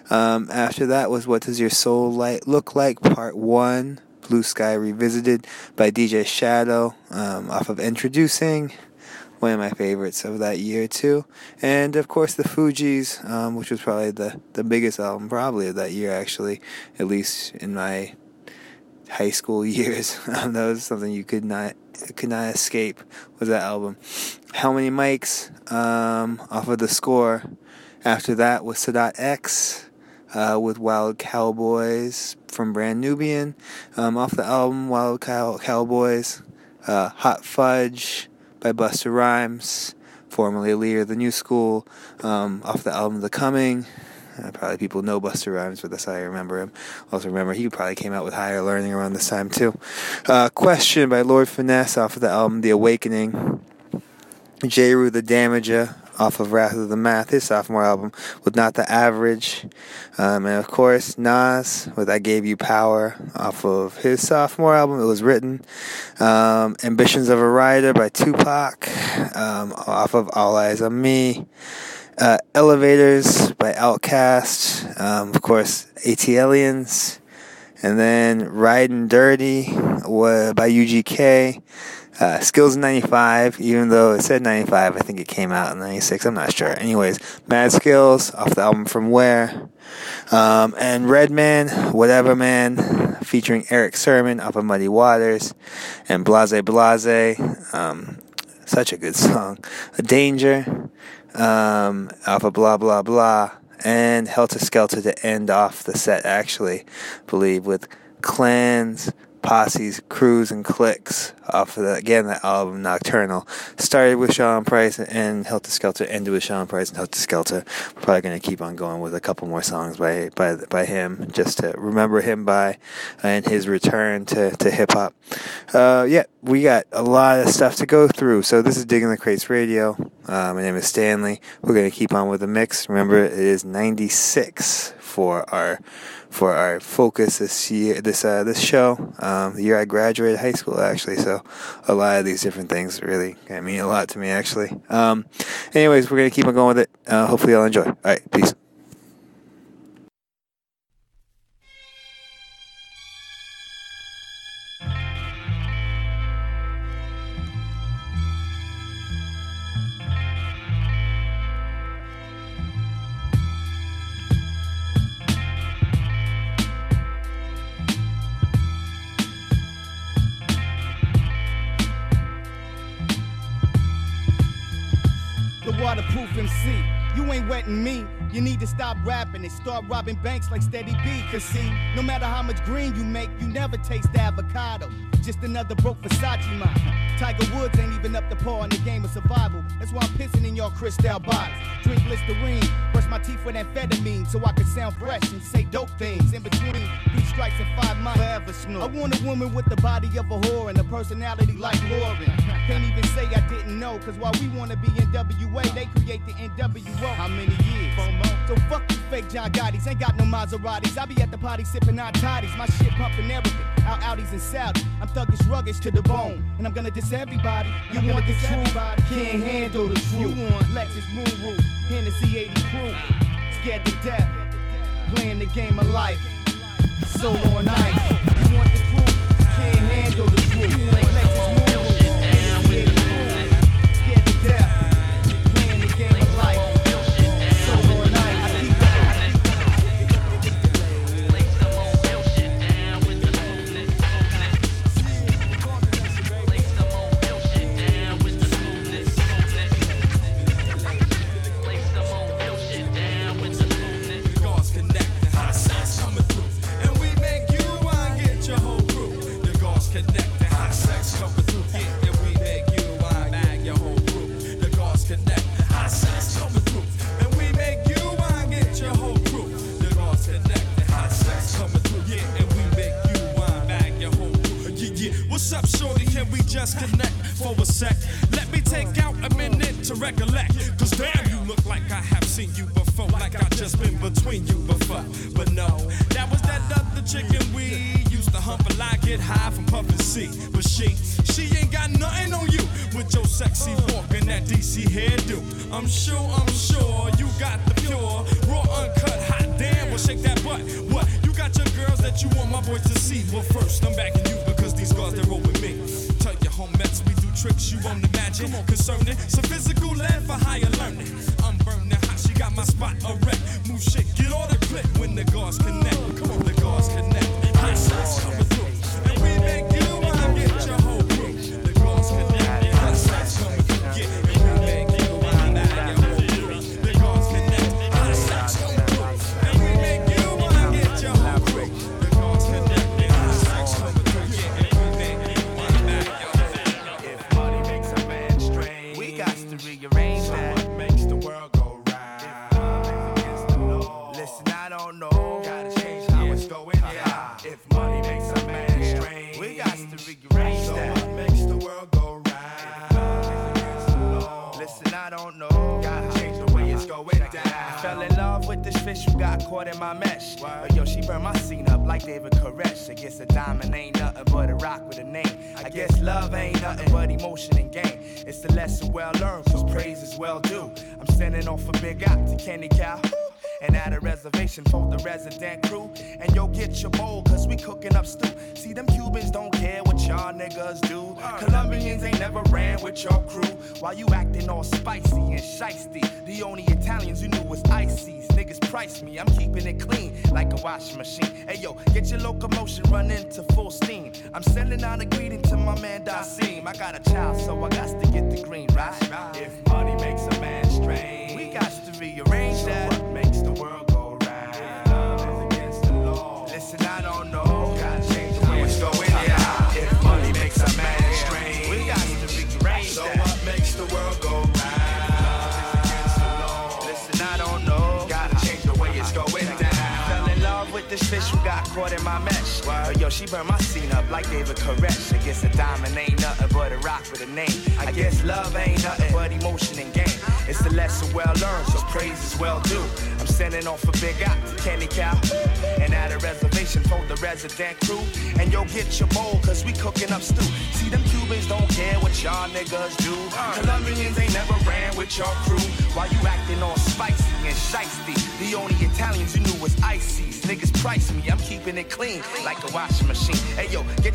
S1: Um, after that was "What Does Your Soul Light Look Like" Part One. Blue Sky Revisited by DJ Shadow um, off of Endtroducing one of my favorites of that year too. And of course the Fugees, um, which was probably the, the biggest album probably of that year actually, at least in my high school years. Um, that was something you could not could not escape was that album. How many mics um, off of the score? After that was Sadat X. Uh, with Wild Cowboys from Brand Nubian, um, off the album Wild Cow- Cowboys, uh, Hot Fudge, by Busta Rhymes, formerly leader of the New School, um, off the album The Coming. Uh, probably people know Busta Rhymes, but that's how I remember him. Also remember he probably came out with Higher Learning around this time too. Uh, Question by Lord Finesse off of the album The Awakening. Jeru the Damager off of Wrath of the Math, his sophomore album, with Not the Average. Um, and of course, Nas with I Gave You Power off of his sophomore album. It was written. Um, Ambitions of a Rider by Tupac um, off of All Eyes on Me. Uh, Elevators by Outkast. Um, of course, ATLiens. And then Riding Dirty by UGK. Uh, Skills 95, even though it said 95, I think it came out in 96. I'm not sure. Anyways, Mad Skills off the album From Where. Um, and Redman, Whatever Man, featuring Erick Sermon off of Muddy Waters. And Blase Blase, um, such a good song. A Danger, um, off of Blah Blah Blah. And Heltah Skeltah to end off the set, actually, I believe, with Clans, posses, crews, and cliques off of the, again that album Nocturnal. Started with Sean Price and Heltah Skeltah, ended with Sean Price and Heltah Skeltah. We're probably going to keep on going with a couple more songs by by by him, just to remember him by and his return to to hip hop. Uh, yeah, we got a lot of stuff to go through. So this is Digging the Crates Radio. Uh, my name is Stanley. We're going to keep on with the mix. Remember, it is 96 for our for our focus this year, this uh, this show. Um, the year I graduated high school, actually. So a lot of these different things really mean a lot to me, actually. Um, anyways, we're gonna keep on going with it. Uh, hopefully, y'all enjoy. All right, peace.
S25: MC. You ain't wetting me. You need to stop rapping and start robbing banks like Steady B. Cause see, no matter how much green you make, you never taste the avocado. Just another broke Versace model. Tiger Woods ain't even up to par in the game of survival. That's why I'm pissing in your crystal bottles. Drink Listerine, brush my teeth with amphetamine so I can sound fresh and say dope things. In between three strikes and five miles, forever snore. I want a woman with the body of a whore and a personality like Lauren. Can't even say I didn't know, cause while we wanna be NWA, they create the NWO. How many years? So fuck you fake John Gotti's, ain't got no Maseratis. I be at the party sipping hot toddies, my shit pumping everything. Out Audis and Saudi. I'm thuggish, ruggish to the bone, and I'm gonna diss everybody. You want the truth, can't handle the truth. You want Lexus Moon Roof, Hennessy 80 crew, scared to death, playing the game of life. So on ice. You want the truth, can't handle the truth. just connect for a sec. Let me take out a minute
S23: to recollect. Cause damn, you look like I have seen you before. Like I just been between you before. But no, that was that other chicken we used to hump a lot, get high from puffin' C. But she, she ain't got nothing on you with your sexy walk and that DC hairdo. I'm sure, I'm sure you got the pure, raw, uncut, hot damn. Well, shake that butt. What? You got your girls that you want my boys to see. Well, first, I'm backing you tricks you won't imagine. Concerning some physical lab for higher learning. I'm burning hot, she got my spot erect.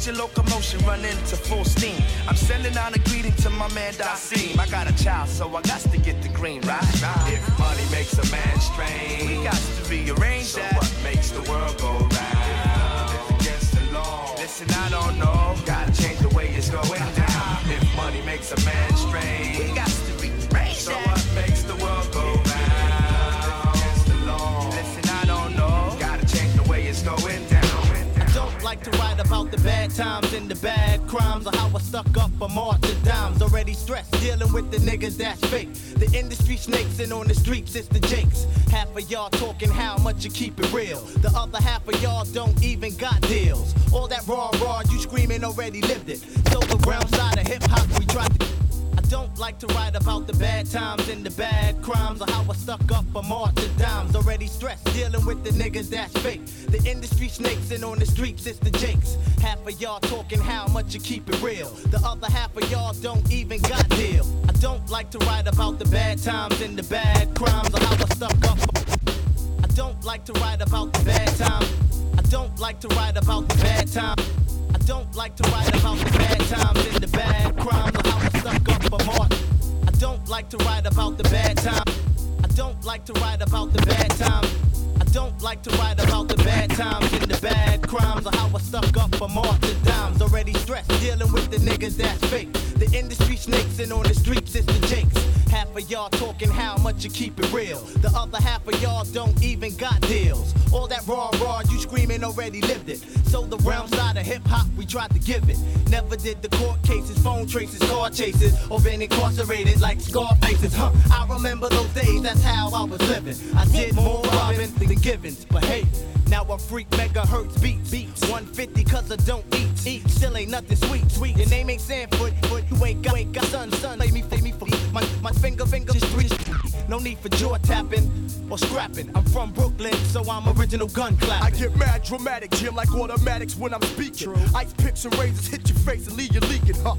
S23: Your
S26: locomotion running to full steam. I'm sending out a greeting to my man Dasim. I got a child, so I got to get the green, right? If money makes a man strange, we got and the
S27: bad crimes or how I stuck up for martyr dimes. Already stressed dealing with the niggas that's fake. The industry snakes and on the streets it's the jakes. Half of y'all talking how much you keep it real. The other half of y'all don't even got deals. All that raw raw you screaming already lived it. So the brown side of hip hop we tried to. I don't like to write about the bad times and the bad crimes or how I stuck up for martyr dimes. Already stressed dealing with the niggas that's fake. The industry snakes and on the streets it's the jakes. Half of y'all talking how much you keep it real. The other half of y'all don't even got deal. I don't like to write about the bad times and the bad crimes or how I stuck up. I don't like to write about the bad times. I don't like to write about the bad times. I don't like to write about the bad times and the bad crimes or how I stuck up for Martin. I don't like to write about the bad times. I don't like to write about the bad times. I don't like to write about the bad times and the bad crimes or how I stuck up for martyr dimes. Already stressed dealing with the niggas that's fake. The industry snakes and on the streets it's the jakes. Half of y'all talking how much you keep it real. The other half of y'all don't even got deals. All that raw raw you screaming already lived it. So the realm side of hip hop we tried to give it. Never did the court cases, phone traces, car chases, or been incarcerated like scar faces. Huh? I remember those days, that's how I was living. I did more robbing than givens, but hey.
S25: Now I freak megahertz beats. beats. 150 cause I don't eat. Eat. Still ain't nothing sweet. Sweet. Your name ain't Sanford, but you ain't got, ain't got son, son. Play me, play me for my, my finger, finger, just reach. No need for jaw tapping or scrapping. I'm from Brooklyn, so I'm original gun clapping.
S27: I get mad dramatic, Jim, like automatics when I'm speaking. Ice picks and razors hit your face and leave you leaking, huh?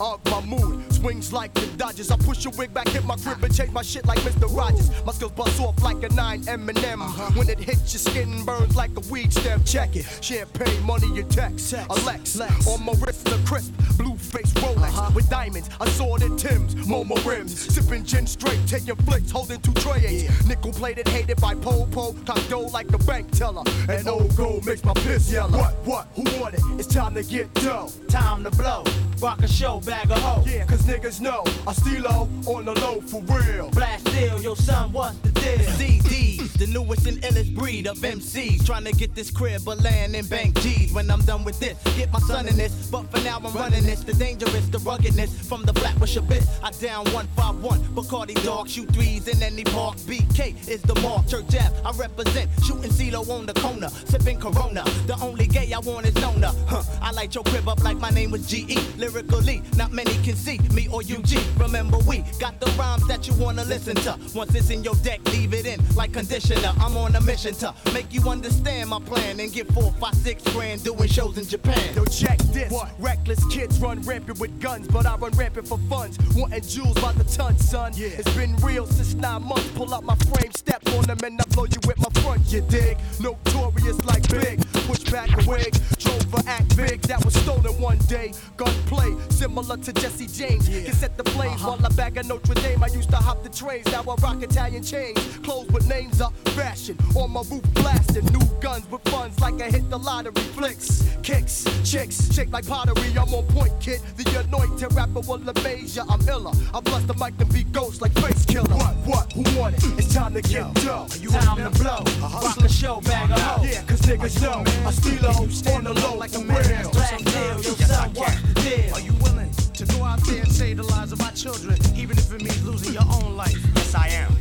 S27: Up my mood, swings like the Dodgers. I push your wig back, hit my grip, and change my shit like Mr. Rogers. My skills bust off like a 9 M&M. When it hits your skin, burns like a weed stem. Check it, champagne, money, your text. A Lex, on my wrist, a crisp, blue face Rolex uh-huh. with diamonds. Assorted Tims, Momo rims, sipping gin straight, taking flicks, holding two trays. Nickel plated, hated by Popo, top dough like the bank teller. And old gold makes my piss yellow. What, what, who want it? It's time to get dough.
S25: Time to blow. Rock a show, bag of hoe.
S27: Yeah, cause niggas know I steal on the low for real.
S25: Blast deal, yo son, what's the deal? CDs, the newest and illest breed of MCs. Trying to get this crib, but laying in bank G's. When I'm done with this, get my son in this. But for now, I'm running this. The dangerous, the ruggedness. From the black with a bit, I down 151. Bacardi dog, shoot threes in any park. BK is the mark. Church Ave, I represent. Shooting CeeLo on the corner. Sipping Corona. The only gay I want is Nona. Huh, I light your crib up like my name was GE. Lyrically, not many can see me or UG. Remember, we got the rhymes that you wanna listen to. Once it's in your deck, leave it in like conditioner. I'm on a mission to make you understand my plan and get four, five, six grand doing shows in Japan.
S27: Yo, check this. What? Reckless kids run rampant with guns, but I run rampant for funds. Wanting jewels by the ton, son. Yeah. It's been real since nine months. Pull out my frame, step on them, and I blow you with my front. You dig? Notorious like big. Push back a wig. Drove a act big that was stolen one day. Gunplay, similar to Jesse James. Can set the flames uh-huh. while I bag a Notre Dame. I used to hop the trains, now I rock Italian chains. Clothes with names up, fashion. On my roof blasting. New guns with funds like I hit the lottery. Flicks, kicks, chicks, shake like pottery. I'm on point, kid. The anointed rapper will amaze ya. I'm iller. I bless the mic and be ghost like face killer. What, what, who want it? It's time to get dough.
S25: You time to blow. Uh-huh. Rock a show, bag of hoe.
S27: Yeah, cause niggas know I steal on the low like a real.
S25: Black deal, yo son, what's the deal?
S28: Are you willing to go out there and save the lives of my children, even if it means losing your own life?
S13: Yes, I am.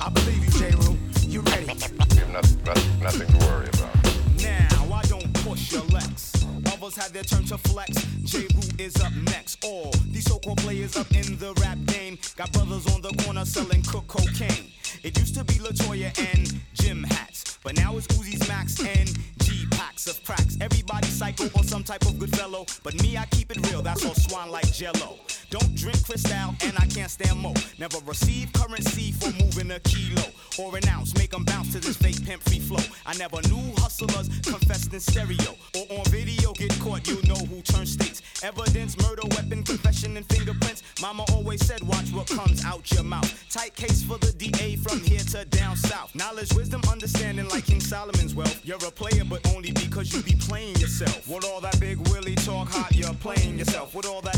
S28: I believe you, Jeru. You ready?
S29: You have nothing, nothing, nothing to worry about.
S13: Others had their turn to flex. Jeru is up next. All these so-called players up in the rap game got brothers on the corner selling cook cocaine. It used to be Latoya and Jim hats, but now it's Uzi's Max and G packs of cracks. Everybody psycho or some type of good fellow, but me I keep it real. That's all swan like Jello. Don't drink Cristal and I can't stand mo. Never receive currency for moving a kilo or an ounce. Make 'em bounce to this fake pimp free flow. I never knew hustlers confessed in stereo or on video. Get caught, you know who turns states. Evidence, murder, weapon, confession, and fingerprints. Mama always said, watch what comes out your mouth. Tight case for the DA from here to down south. Knowledge, wisdom, understanding like King Solomon's wealth. You're a player, but only because you be playing yourself. With all that big Willie talk hot, you're playing yourself. With all that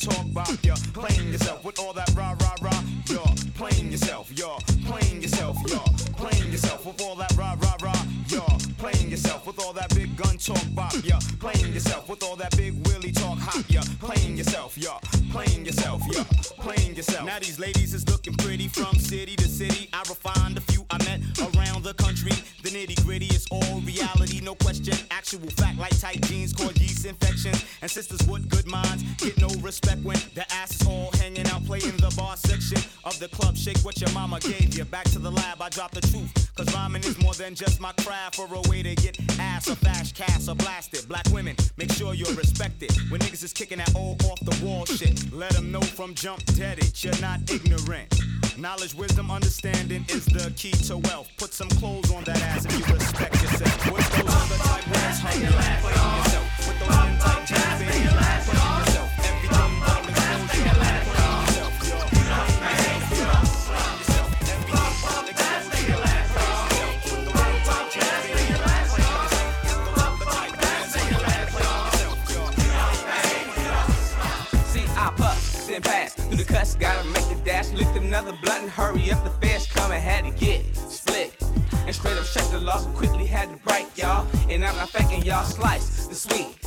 S13: talk bop, you're playing yourself. With all that rah rah rah, you're playing yourself. You're playing yourself. You're playing yourself. With all that rah rah rah, you're playing yourself. With all that big gun talk bop, you're playing yourself. With all that big Willie talk hot, you're playing yourself. You're playing yourself. You're playing yourself. Now these ladies is looking pretty from city to city. I refined a few I met around the country. The nitty gritty is all reality, no question. Actual fact like tight jeans cause yeast infections. And sisters with good respect when the ass is all hanging out playing the bar section of the club. Shake what your mama gave you. Back to the lab, I drop the truth. Cause rhyming is more than just my craft or a way to get ass or flash, cast or blasted. Black women, make sure you're respected. When niggas is kicking that old off the wall shit, let them know from jump dead it. You're not ignorant. Knowledge, wisdom, understanding is the key to wealth. Put some clothes on that ass if you respect yourself. With those other type
S7: the cuts, gotta make the dash. Lift another blunt and hurry up. The fast coming, had to get split. And straight up shut the so quickly had to break y'all. And I'm not faking y'all slice the sweet.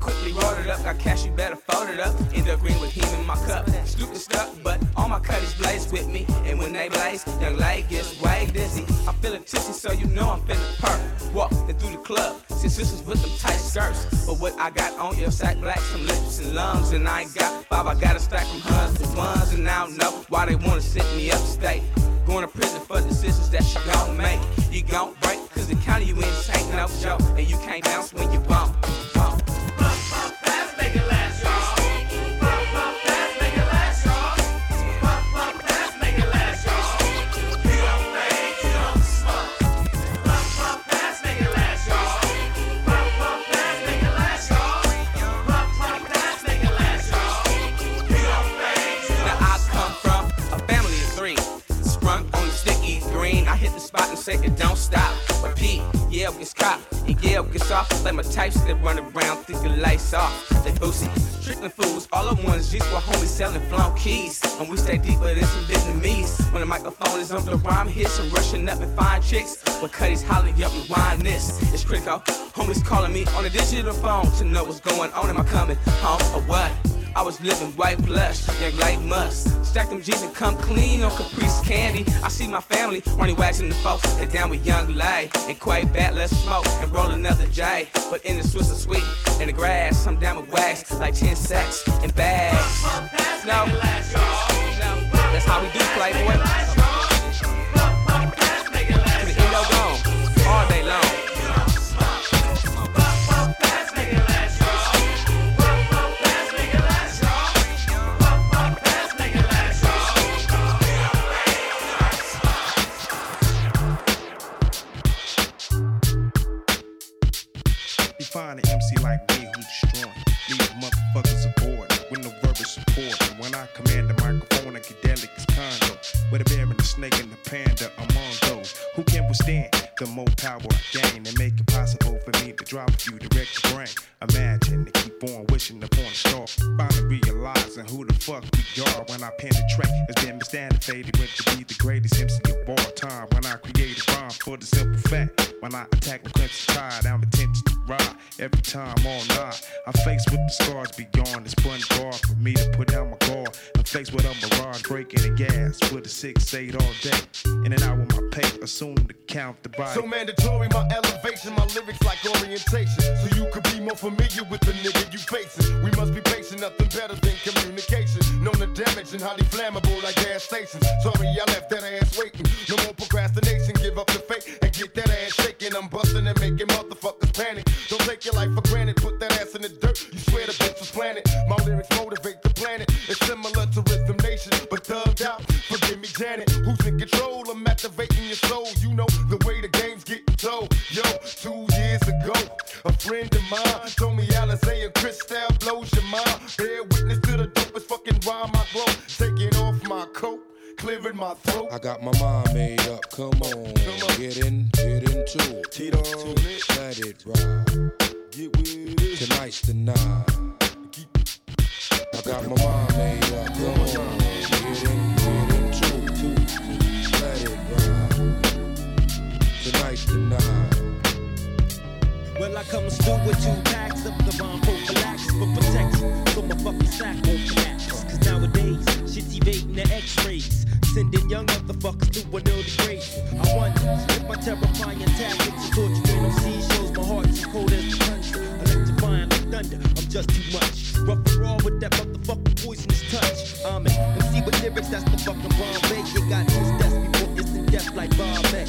S7: Quickly rolled it up. Got cash, you better fold it up. End up green with him in my cup. Stupid stuff, but all my cutties blaze with me. And when they blaze, young lady gets way dizzy. I'm feeling tipsy, so you know I'm feeling perk. Walking through the club, see sisters with them tight skirts. But what I got on is sack black, some lips and lungs. And I ain't got five, I got a stack from huns to ones. And I don't know why they wanna send me upstate. Going to prison for decisions that you gon' make. You gon' break, cause the county you in ain't no joke. And you can't bounce when you bump. bump. Sprung on sticky green. I hit the spot and say it don't stop. P, yeah, gets caught. And yeah, gets off. Like my types that run around, think the lights off. They boozy. Tricking fools, all at once. G's for homies selling flown keys. And we stay deeper than some Vietnamese. When the microphone is on the rhyme hits, I'm rushing up and find chicks. When Cuddy's hollering up and wind this. It's critical. Homies calling me on a digital phone to know what's going on. Am I coming home or what? I was living white plush, young like must. Stack them G's and come clean on Caprice candy. I see my family running wags in the folks. They down with young lay and quite bad, let's smoke and roll another J. But in the Swiss of sweet, in the grass, I'm down with wax like 10 sacks and bags. No, no, that's how we do, Playboy. The
S22: more power I gain and make it possible for me to drop few direct brain. Imagine to keep on wishing upon a star. Finally realizing who the fuck we are when I penetrate. It's been misstanding faded went to be the greatest MC of all time. When I create a rhyme for the simple fact. When I attack the crimson tide, I'm intense to ride. Every time all night, I'm faced with the scars beyond this bun bar for me to put down my guard. I'm faced with a mirage breaking the gas with a six eight all day. In and out with my pay, assume to count the body.
S17: So mandatory, my elevation, my lyrics like orientation. So you could be more familiar with the nigga you facing. We must be patient, nothing better than communication. Known the damage and highly flammable like gas stations. Sorry, I left that ass waiting. No more procrastination, give up the fake and get that ass shaking. I'm busting and making motherfuckers panic. Don't take your life for granted, put that ass in the dirt. You swear the bitch was planted. My lyrics motivate the planet. It's similar to Rhythm Nation, but thugged out. Forgive me, Janet. Who's in control? I'm activating your soul. You know the way the game's getting told. Yo, two years ago, a friend of mine told me Alizé and Cristal blows your mind. Bear witness to the dopest fucking rhyme I grow. Taking off my coat. Clearing my throat.
S3: I got my mind made up. Come on, get in, get into it. Tito, let it ride.
S17: Get with it.
S3: Tonight's the night. I got my mind made up. Come on, get in, get into it. Let it ride. Tonight's the night.
S27: Well, I come through with two packs of the bomb prophylaxis for protection. So my fucking sack won't collapse. Cause nowadays, shit's evading the x-rays. Sending young motherfuckers to an early grave. I wonder if my terrifying tactics of torturing on seashells, my heart's as cold as the tundra. Electrifying like thunder, I'm just too much. Rough and raw with that motherfucking poisonous touch. I'm an MC with lyrics that's the fucking Bombay. You got this death before instant death like Bombay.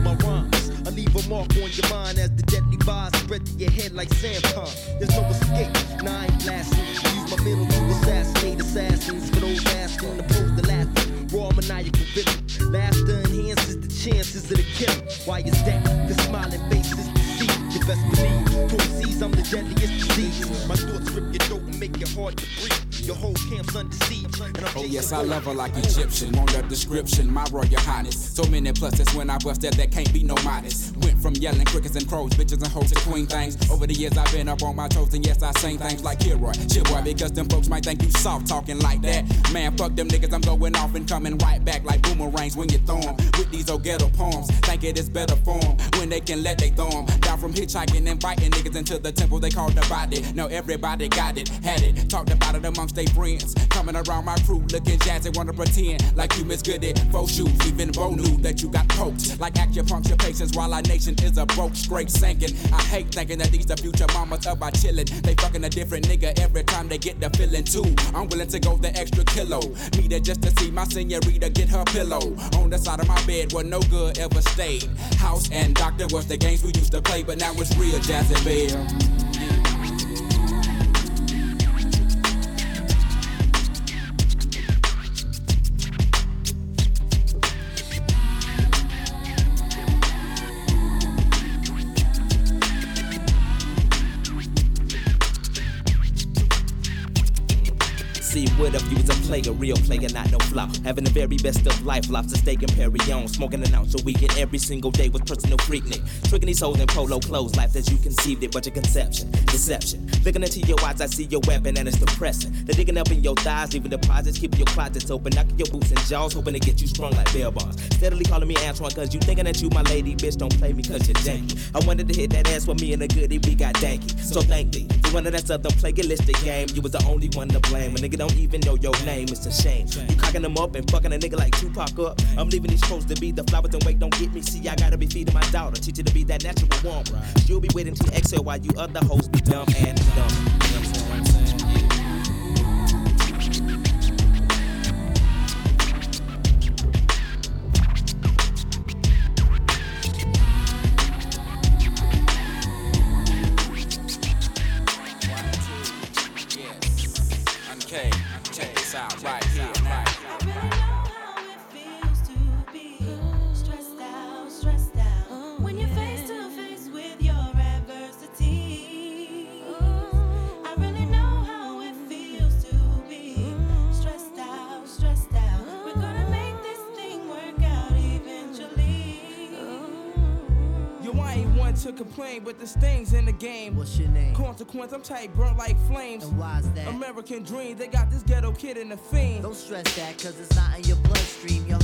S27: My rhymes, I leave a mark on your mind as the deadly vibes spread to your head like Samcon. There's no escape, ain't blasting. Use my middle to assassinate assassins for those asking to laughing. Raw maniacal rhythm. Laughter enhances the chances of the kill. Why is that? The smiling face is the seed. You best believe. Proceeds, I'm the deadliest disease. My thoughts rip your throat and make it hard to breathe.
S23: Your whole camp's under siege. And I'm
S18: Oh yes, I love her like Egyptian. Want a description, my royal highness. So many pluses when I bust that that can't be no modest. Went from yelling crickets and crows, bitches and hoes to queen things. Over the years I've been up on my toes and yes I sing things like Kilroy, shit boy, because them folks might think you soft talking like that. Man, fuck them niggas, I'm going off and coming right back like boomerangs when you throw 'em. With these old ghetto poems, think it is better form when they can let they throw 'em. Down from hitchhiking and biting niggas into the temple they call the body. Now everybody got it, had it, talked about it amongst their friends. Coming around my crew looking jazzy, wanna pretend like you Miss Goody. Faux shoes, even Bo knew that you got poked. Like acupuncture patients while our nation is a broke, straight sinking. I hate thinking that these the future mamas of our chillin'. They fucking a different nigga every time they get the feeling too. I'm willing to go the extra kilo. Me there just to see my senorita get her pillow. On the side of my bed where no good ever stayed. House and doctor was the games we used to play, but now it's real jazzy bell.
S23: What if you was a player, real player, not no flop? Having the very best of life, lobster steak and Perry on. Smoking an ounce a weekend every single day with personal freaknik. Tricking these hoes in polo clothes, life as you conceived it, but your conception, deception. Looking into your eyes, I see your weapon and it's depressing. They're digging up in your thighs, leaving deposits, keeping your closets open, knocking your boots and jaws, hoping to get you strung like bell bonds. Steadily calling me Antoine, cause you thinking that you my lady, bitch, don't play me cause you're janky. I wanted to hit that ass with me and a goodie, we got danky. So thank thee. For of that southern plagiaristic game, you was the only one to blame. A nigga don't even know your name, it's a shame. You cocking them up and fucking a nigga like Tupac up. I'm leaving these pros to be the flowers and wait, don't get me. See, I gotta be feeding my daughter, teach her to be that natural woman. She'll be waiting to exhale while you other hoes be dumb and dumb.
S30: But there's things in the game. What's your name? Consequence, I'm tight, burnt like flames. And why's that? American dream, they got this ghetto kid in the fiend.
S31: Don't stress that, cause it's not in your bloodstream. Being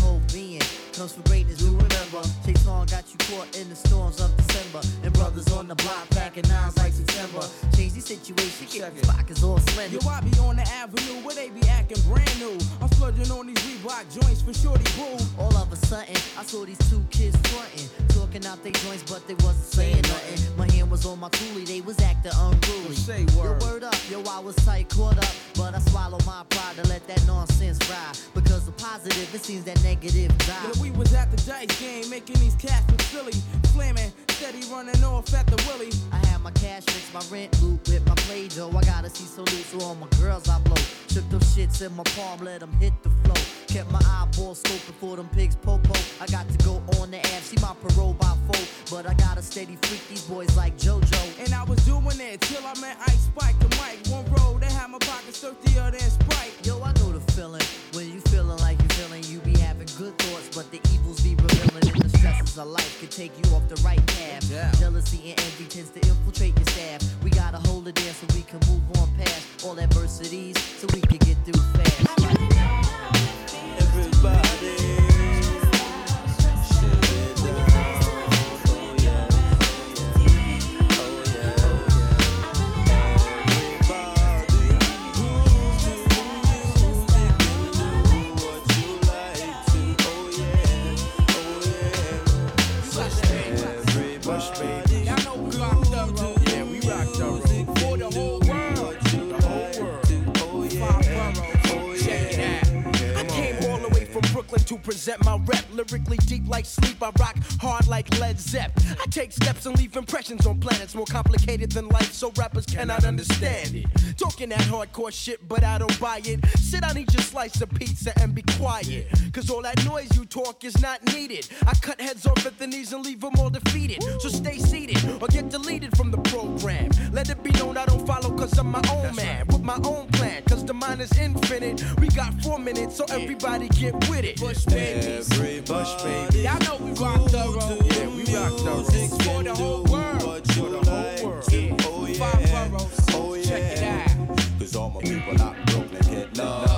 S31: comes from greatness. Do remember, Chase Long got you caught in the storms of December. And brothers on the block packing nines like September. Change the situation, keep the pockets all slender.
S30: Yo, I be on the avenue where they be acting brand new. I'm splurging on these Reebok joints for shorty boo.
S31: All of a sudden, I saw these two kids frontin', talking out their joints, but they wasn't saying nothing. My hand was on my coolie, they was acting unruly.
S30: Say
S31: word. Yo, word up, yo, I was tight, caught up, but I swallowed my pride to let that nonsense ride. Because the positive, it seems that negative die.
S30: We was at the dice game, making these cats look silly. Flaming, steady running off at the willy.
S31: I had my cash mix, my rent loop with my play dough. I gotta see salute to all my girls I blow. Shook those shits in my palm, let them hit the flow. Kept my eyeballs scoping for them pigs popo. I got to go on the app, see my parole by four. But I got to steady freak these boys like JoJo.
S30: And I was doing it till I met Ice Spike and Mike. One road, they had my pockets thirstier than Sprite.
S31: Yo, I know the feeling. When you feeling like you feeling, you be having good thoughts, but the evils be revealing. And the stresses of life can take you off the right path. Jealousy and envy tends to infiltrate your staff. We gotta hold it in so we can move on past all adversities, so we can get through fast.
S27: To present my rep. Lyrically deep like sleep, I rock hard like Led Zepp. I take steps and leave impressions on planets more complicated than life, so rappers cannot understand it. Talking that hardcore shit, but I don't buy it. Sit, I need your slice of pizza and be quiet. Cause all that noise you talk is not needed. I cut heads off at the knees and leave them all defeated. So stay seated or get deleted from the program. Let it be known I don't follow cause I'm my own man. With my own plan, cause the mind is infinite. We got four minutes, so everybody get with it. Push babies. Push baby. Y'all know we rock thorough. Yeah, we rock thorough. For the whole world. For the whole world. Oh yeah. Five boroughs. Oh Check it out.
S23: Cause all my people out in Brooklyn get love.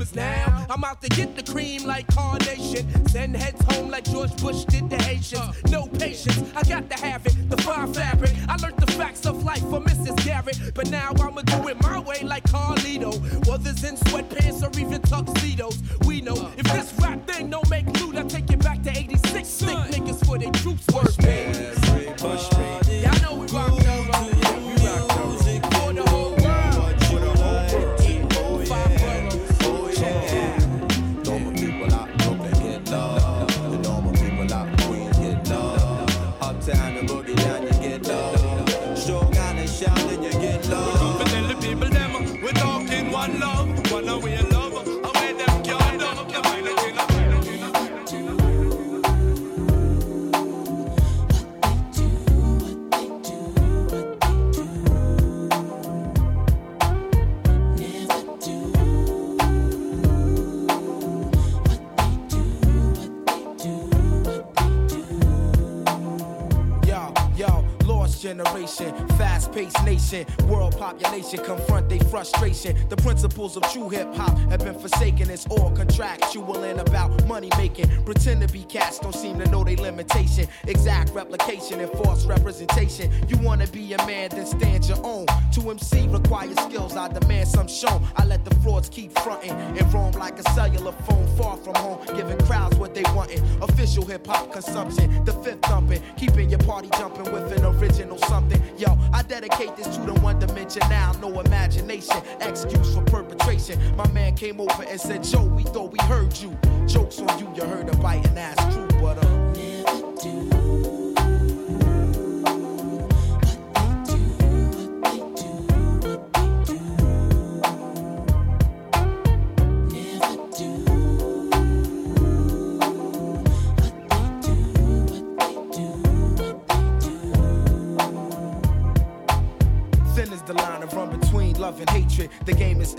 S30: Summers now. I'm out to get the cream like carnation. Send heads home like George Bush did the Haitians. No patience, I got to have it. The fine fabric. I learned the facts of life from Mrs. Garrett. But now
S27: frustration. The principles of true hip hop have been forsaken. It's all contractual and about money making. Pretend to be cats, don't seem to know their limitation. Exact replication and false representation. You wanna be a man, then stand your own. To MC requires skills, I demand some shown. I let frauds keep fronting and roam like a cellular phone far from home, giving crowds what they wantin'. Official hip hop consumption, the fifth thumping, keeping your party jumping with an original something. Yo, I dedicate this to the one dimension now, no imagination, excuse for perpetration. My man came over and said, Joe, we thought we heard you. Jokes on you, you heard a biting ass true, but uh.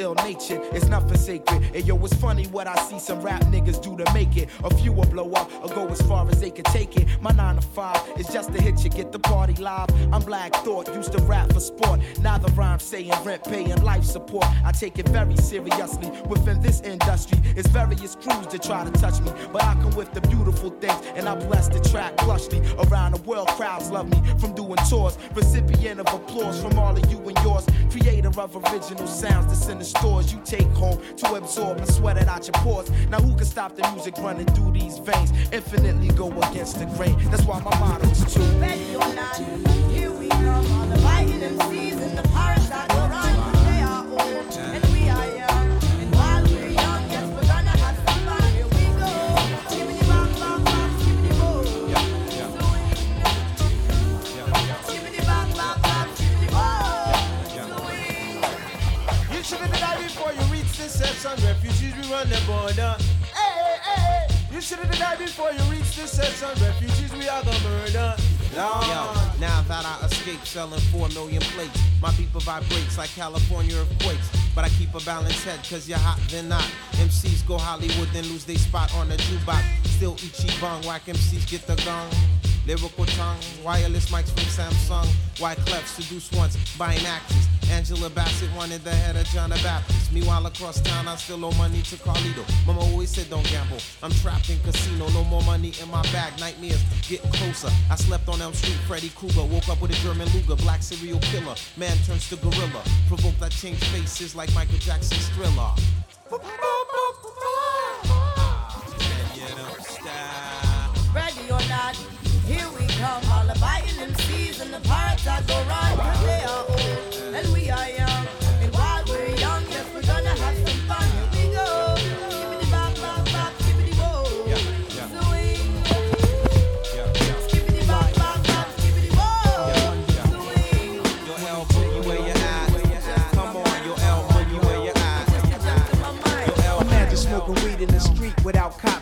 S27: Ill natured, it's sacred. And yo, it's funny what I see some rap niggas do to make it. A few will blow up or go as far as they can take it. My nine to five is just to hit you, get the party live. I'm Black Thought, used to rap for sport. Now the rhyme saying rent, paying life support. I take it very seriously. Within this industry, it's various crews that try to touch me. But I come with the beautiful things, and I bless the track plushly. Around the world, crowds love me from doing tours. Recipient of applause from all of you and yours. Creator of original sounds that's in the stores you take home to absorb and sweat it out your pores. Now who can stop the music running through these veins? Infinitely go against the grain. That's why my motto is true.
S8: Ready or not, here we come. All the fighting the
S32: section. Refugees, we run the border. Hey, hey, hey. You should have died before you reach the section. Refugees, we are the murder.
S33: Yo, now that I escaped selling four million plates, my people vibrates like California earthquakes. But I keep a balanced head, cause you're hot, then not. MCs go Hollywood, then lose their spot on the jukebox. Still Ichiban, whack MCs get the gong. Lyrical tongue, wireless mics from Samsung. Wyclef seduced once, buying actress. Angela Bassett wanted the head of John the Baptist. Meanwhile, across town, I still owe money to Carlito. Mama always said don't gamble. I'm trapped in casino, no more money in my bag. Nightmares getting closer. I slept on Elm Street, Freddy Krueger. Woke up with a German Luger, black serial killer. Man turns to gorilla. Provoked, I change faces like Michael Jackson's thriller.
S34: And the parts that go wrong.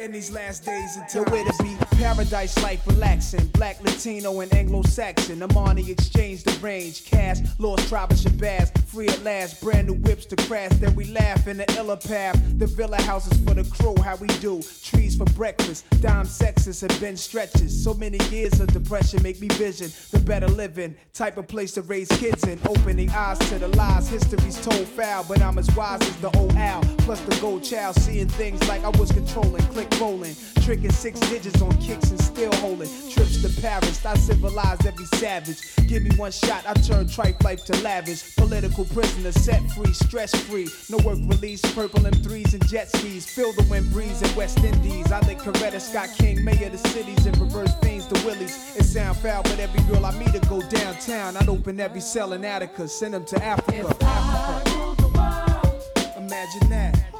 S16: in these last days until where to be. Paradise life relaxing. Black, Latino, and Anglo Saxon. Amani exchange the range. Cash, lost tribe of Shabazz. Free at last. Brand new whips to crash. Then we laugh in the illa path. The villa houses for the crew. How we do. Trees for breakfast. Dime sexes and bench stretches. So many years of depression make me vision the better living. Type of place to raise kids in. Opening eyes to the lies. History's told foul. But I'm as wise as the old owl. Plus the gold child. Seeing things like I was controlling. Click rolling. Tricking six digits on kicks and still holding. Trips to Paris. I civilized every savage. Give me one shot. I turn tripe life to lavish. Political prisoner set free. Stress free. No work release. Purple M3s and jet skis. Feel the wind breeze in West Indies. I think Coretta Scott King, mayor of the cities, and reverse fiends to Willies. It sound foul, but every girl I meet to go downtown. I'd open every cell in Attica, send them to Africa. Africa. Imagine that.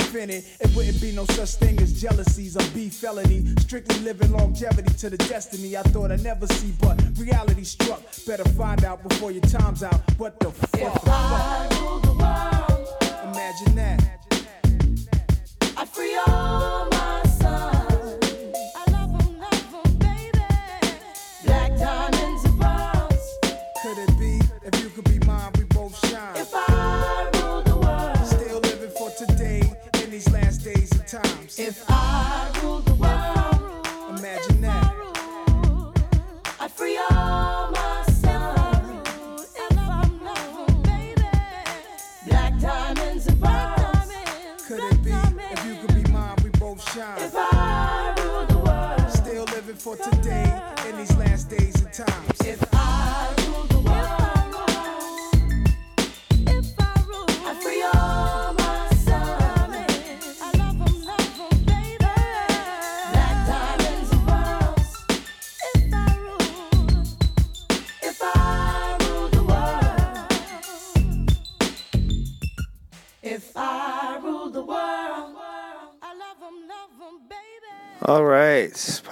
S16: infinite. It wouldn't be no such thing as jealousies or beef felony. Strictly living longevity to the destiny I thought I'd never see, but reality struck. Better find out before your time's out. What the fuck?
S34: If I rule the world,
S16: Imagine that.
S34: I free all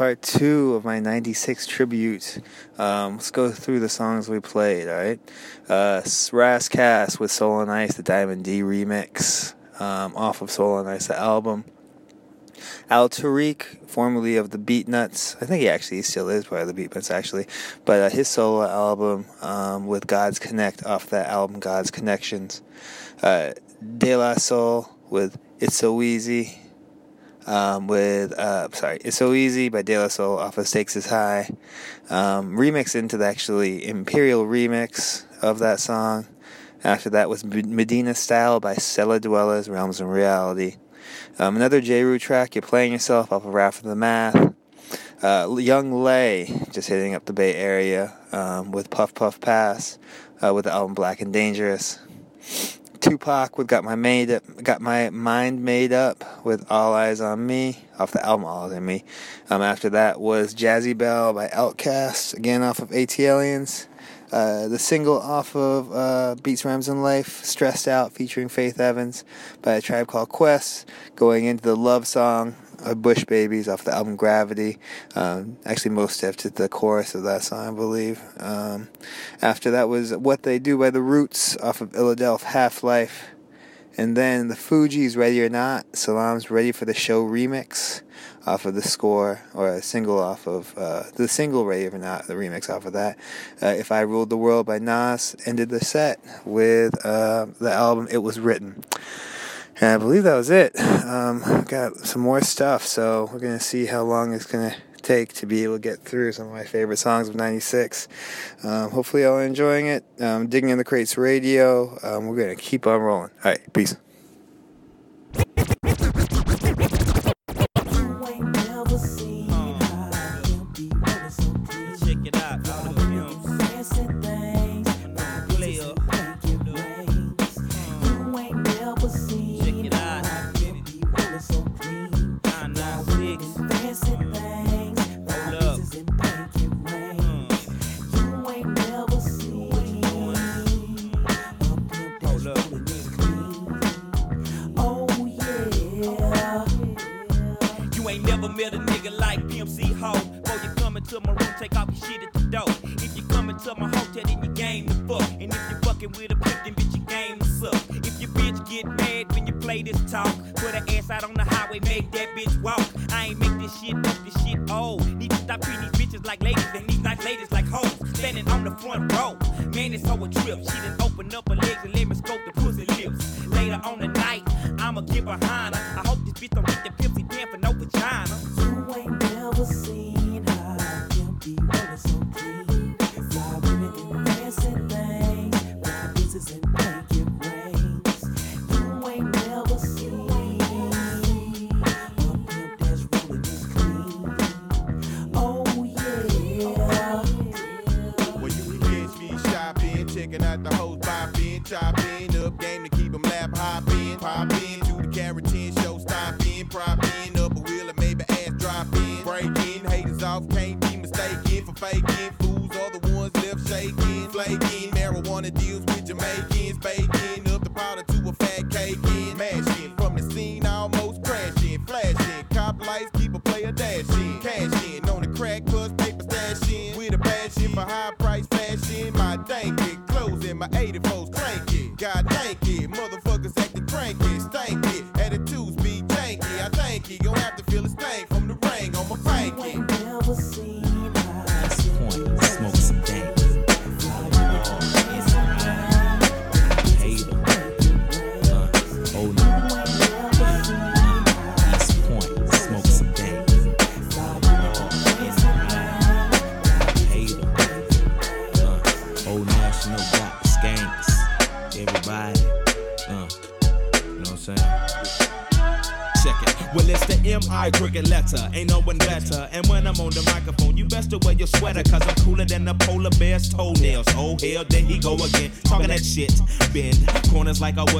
S1: part two of my 96 tribute. Um, let's go through the songs we played, all right? Uh, Ras Kass with Soul Ice, the Diamond D remix um, off of Soul Ice, the album. Al Tariq, formerly of the Beatnuts, I think he actually still is part of the Beatnuts actually, but uh, his solo album um, with God's Connect off that album, God's Connections. Uh, De La Soul with It's So Easy um, with uh, sorry, "It's So Easy" by De La Soul off of "Stakes Is High." Um, remix into the actually Imperial remix of that song. After that was Medina Style by Cella Dwellas, Realms and Reality. Um, another Jeru track, You're Playing Yourself off of Wrath of the Math. Uh, Young Lay, just hitting up the Bay Area um, with Puff Puff Pass uh, with the album Black and Dangerous. Tupac with "Got My Made Up," "Got My Mind Made Up" with "All Eyez on Me" off the album "All Eyez on Me." Um, after that was "Jazzy Belle" by Outkast, again off of ATLiens. Uh, the single off of uh, Beats, Rhymes, and Life, "Stressed Out," featuring Faith Evans by a tribe called Quest, going into the love song uh, Bush Babees off the album Gravity. Um, actually, Mos Def to the chorus of that song, I believe. Um, after that was What They Do by The Roots off of Illadelph Half Life. And then the Fugees Ready or Not, Salaam's Ready for the Show remix off of the score, or a single off of uh, the single Ready or Not, the remix off of that. Uh, if I Ruled the World by Nas ended the set with uh, the album It Was Written. And I believe that was it. Um, got some more stuff, so we're gonna see how long it's gonna take to be able to get through some of my favorite songs of '96. Um, hopefully, y'all are enjoying it. Um, Digging in the Crates Radio. Um, we're gonna keep on rolling. All right, peace.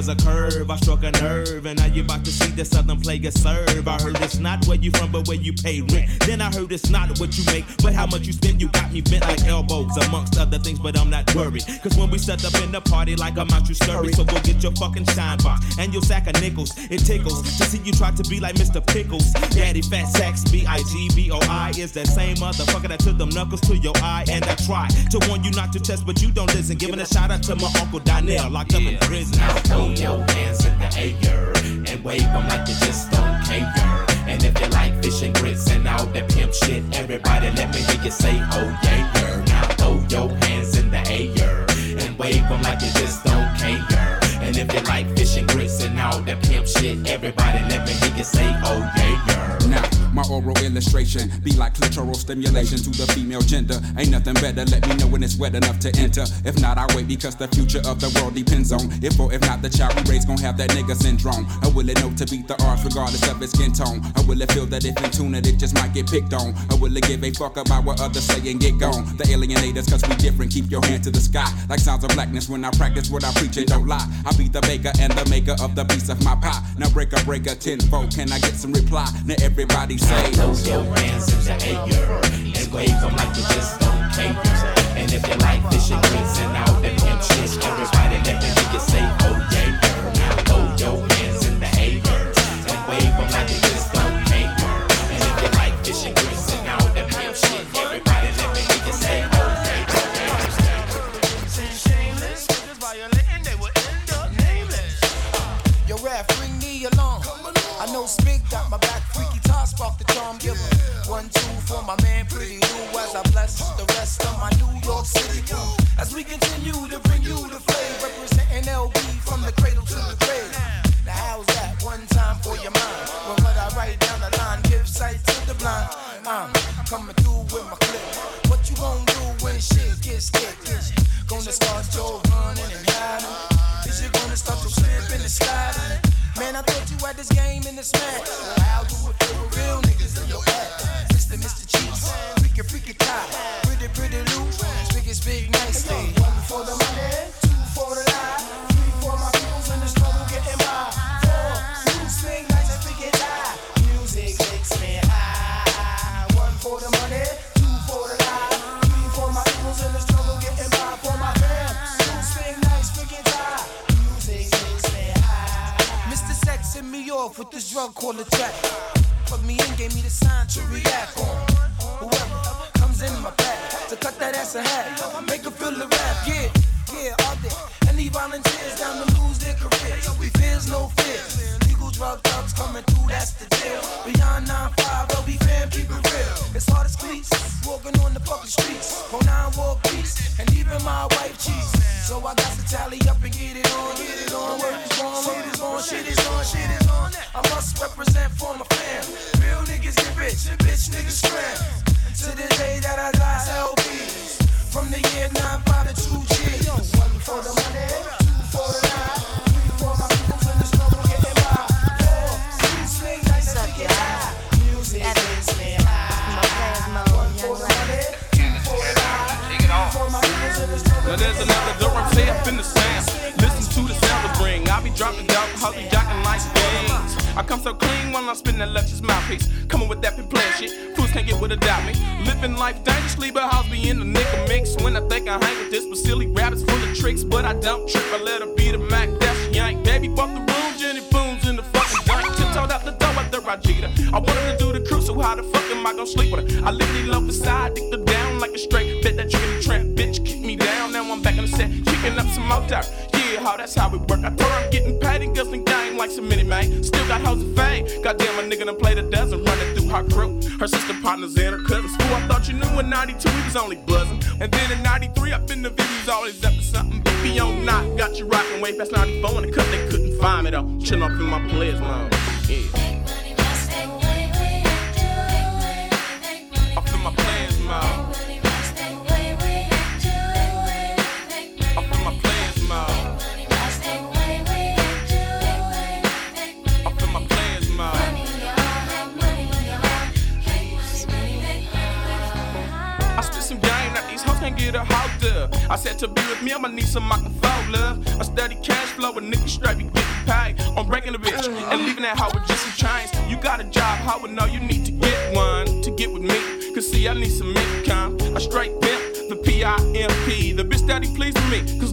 S17: a
S23: curve. I struck a nerve, and now you about to see the southern player serve. I heard it's not where you from, but where you pay rent. Then I heard it's not what you make, but how much you spend. You got me bent like elbow worry. Cause when we set up in the party like I'm out, you scurry. So go get your fucking shine box and your sack of nickels. It tickles to see you try to be like Mr. Pickles. Daddy Fat Sax, B I G B O I is that same motherfucker that took them knuckles to your eye. And I try to warn you not to test, but you don't listen. Giving a shout out to my Uncle Donnell, locked yeah. up in prison.
S35: Now throw your hands in the air and wave them like you just don't care. And if you like fish and grits and all that pimp shit, everybody let me hear you say, oh yeah, yeah. Now throw your hands wave them like you just don't care. And if you like fishing grits and all that pimp shit, everybody let me hear you say, oh yeah, yeah.
S18: My oral illustration be like clitoral stimulation to the female gender. Ain't nothing better, let me know when it's wet enough to enter. If not, I wait because the future of the world depends on if or if not the child we raise gon' have that nigga syndrome. I will it know to beat the odds regardless of its skin tone? I will it feel that if in tune it, it just might get picked on? I will it give a fuck about what others say and get gone? The alienators, cause we different, keep your hand to the sky. Like sounds of blackness when I practice what I preach and don't lie. I be the baker and the maker of the piece of my pie. Now break a breaker tenfold, can I get some reply? Now everybody's say
S36: those your ransoms and ache your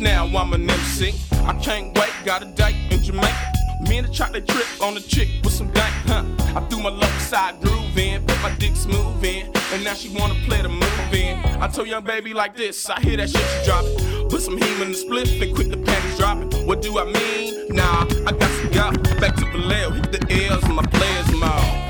S37: now I'm
S30: an MC. I can't wait, got a date in Jamaica. Me and the chocolate trip on a chick with some dank, huh? I threw my left side groove in, put my dick smooth in, and now she wanna play the move in. I told young baby like this, I hear that shit she dropping. Put some heme in the spliff and quit the panties dropping. What do I mean? Nah, I got to go back to Vallejo, hit the L's in my players mode.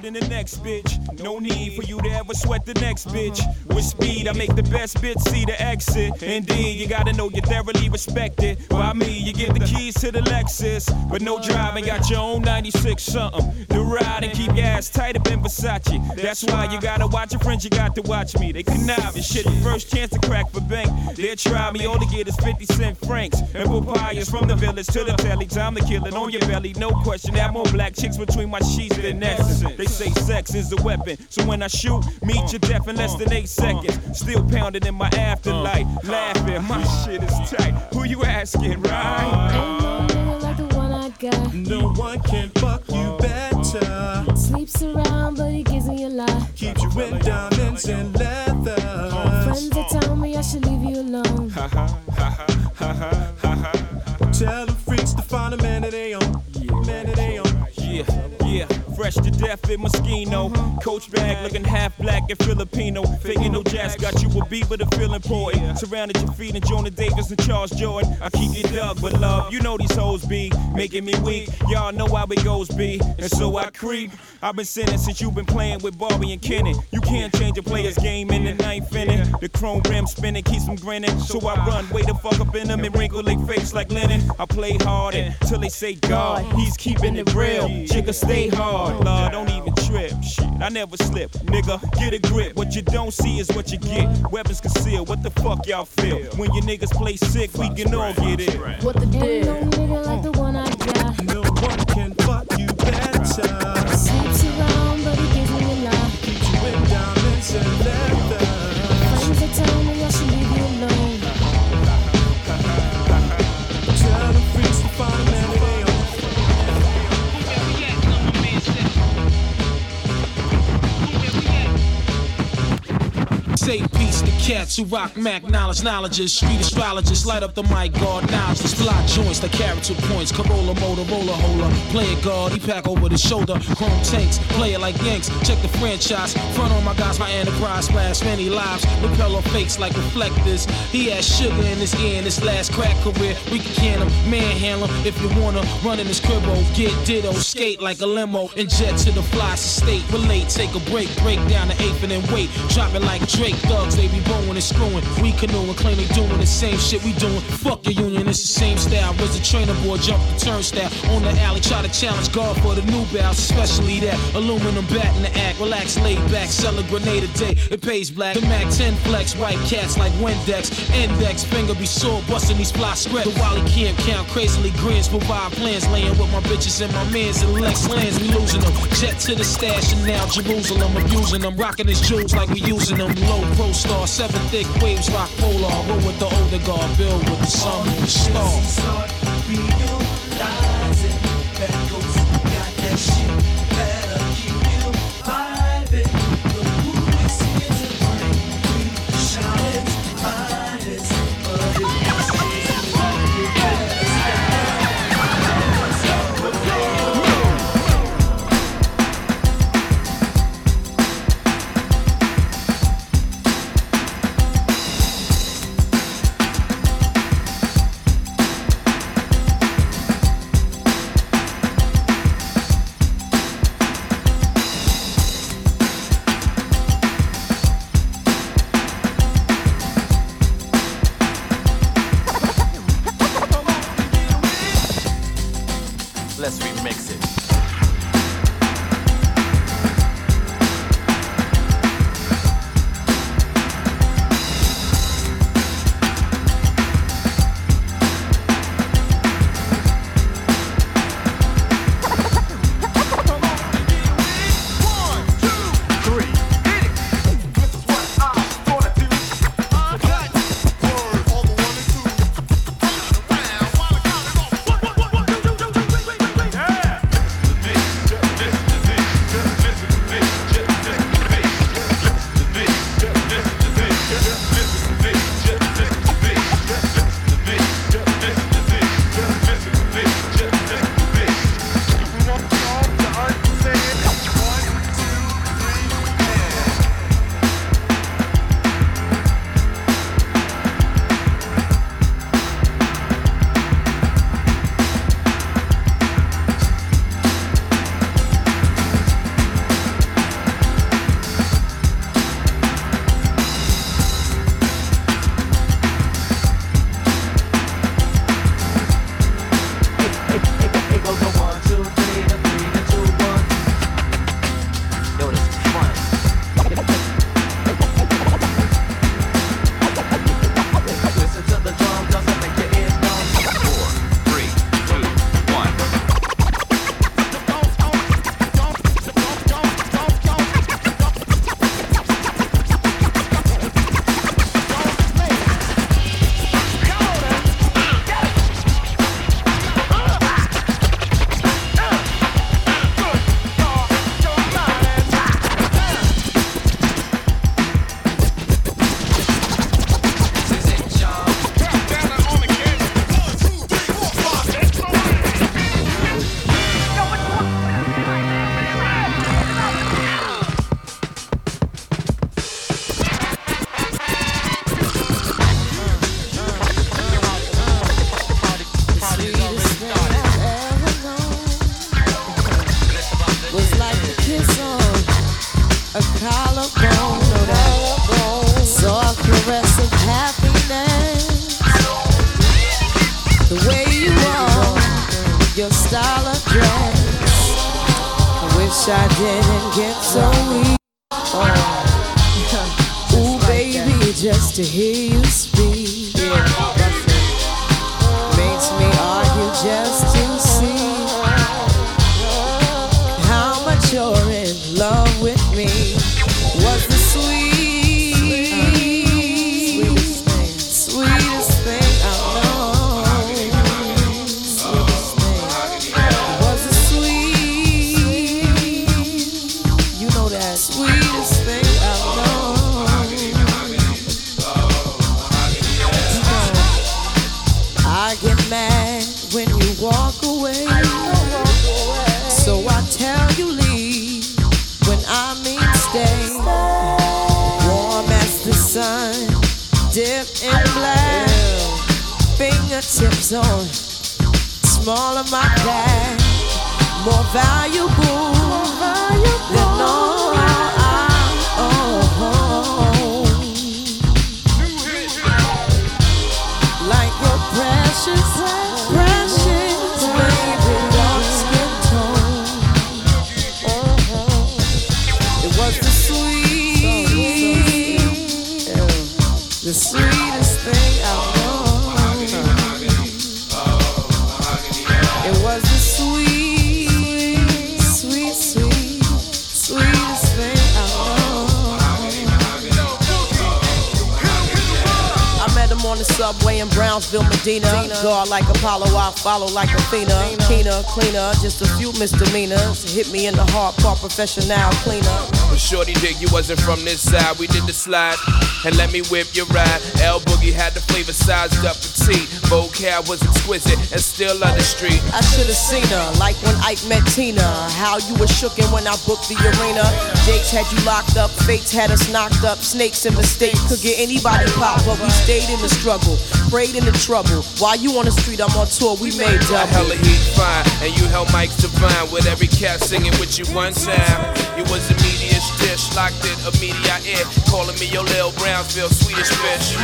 S38: Fresher than the next bitch. No need for you to ever sweat the next bitch. With speed, I make the best bitch see the exit. Indeed, you gotta know you're thoroughly respected. By me, you get the keys to the Lexus. But no driving, got your own 96 something. The ride and keep your ass tight up in Versace. That's why you gotta watch your friends, you got to watch me. They connive and shit. First chance to crack for bank. They'll try me, all they get is 50 cent francs. And papayas from the village to the telly. Time to kill it on your belly, no question. Have more black chicks between my sheets than Nexus. They say sex is a weapon. So when I shoot, meet your death in less than eight seconds. Still pounding in my afterlife. Laughing, my shit is tight. Who you asking, right?
S39: Ain't no like the one I got.
S38: No one can fuck you better.
S39: Sleeps around, but he gives me a lot.
S38: Keeps you in diamonds and leather.
S39: Friends are telling me I should leave you alone.
S38: Ha ha ha ha ha ha ha ha. Tell them freaks to find a man that they Fresh to death in Moschino. Coach bag looking half black and Filipino. Faking no jazz got you a beat, but a feel important. Surrounded your feet in Jonah Davis and Charles Jourdan. I keep it dug, but love, you know these hoes be making me weak. Y'all know how it goes be, and so I creep. I've been sinning since you've been playing with Barbie and Kenny. You can't change a player's game in the ninth inning. The chrome rim spinning keeps them grinning. So I run, way the fuck up in them and wrinkle their face like linen. I play hard until they say God, he's keeping it real. Jigga, stay hard, Lord, don't even trip. Shit, I never slip, nigga. Get a grip. What you don't see is what you get. Weapons concealed. What the fuck y'all feel? When your niggas play sick, we can all get it.
S39: What the deal? Ain't no nigga like the one I got.
S38: No one can fuck you better.
S40: Say peace cats who rock Mac knowledge, knowledges, street astrologists, light up the mic, guard knowledge, fly joints, the character points, Corolla, Motorola, hola, play it guard, he pack over the shoulder, chrome tanks, play it like Yanks, check the franchise, front on my guys, my enterprise, splash many lives, repel fakes like reflectors, he has sugar in his ear in his last crack career, we can can him, manhandle him, if you wanna, run in his cribbo, oh, get ditto, skate like a limo, and jet to the fly state, relate, take a break, break down the eighth and then wait, drop it like Drake, thugs, they be bowing and screwing. We canoeing, claim they doing the same shit we doing. Fuck your union, it's the same style. Was the trainer boy, jump the turnstile. On the alley, try to challenge God for the new bounce, especially that aluminum bat in the act. Relax, laid back, sell a grenade a day. It pays black. The Mac 10 flex, white cats like Windex. Index, finger be sore, busting these fly script. The Wally camp count crazily grins, provide plans, laying with my bitches and my mans and Lex lands. We losing them. Jet to the stash and now Jerusalem, abusing them. Rocking his jewels like we using them. Low pro star, seven thick waves, rock polar. Roll with the older guard, build with the sun and the stars.
S17: Let's
S41: to hear Fingertips on small of my back. More valuable than all the subway in Brownsville, Medina. Guard like Apollo, I follow like Athena. Keener, cleaner, just a few misdemeanors. Hit me in the heart, part professional cleaner.
S42: But Shorty dig, you wasn't from this side. We did the slide and let me whip your ride. L Boogie had the flavor sized up petite. Vocab was exquisite and still on the street.
S41: I should have seen her, like when Ike met Tina. How you was shookin' when I booked the arena. Jakes had you locked up, Fates had us knocked up. Snakes and mistakes could get anybody popped, but we stayed in the struggle, prayed in the trouble. While you on the street, I'm on tour, we made double.
S42: hella heat fine, and you held mics divine with every cat singing with you one time. You was a media dish, locked it, a media ear, calling me your Lil Brownsville Swedish fish.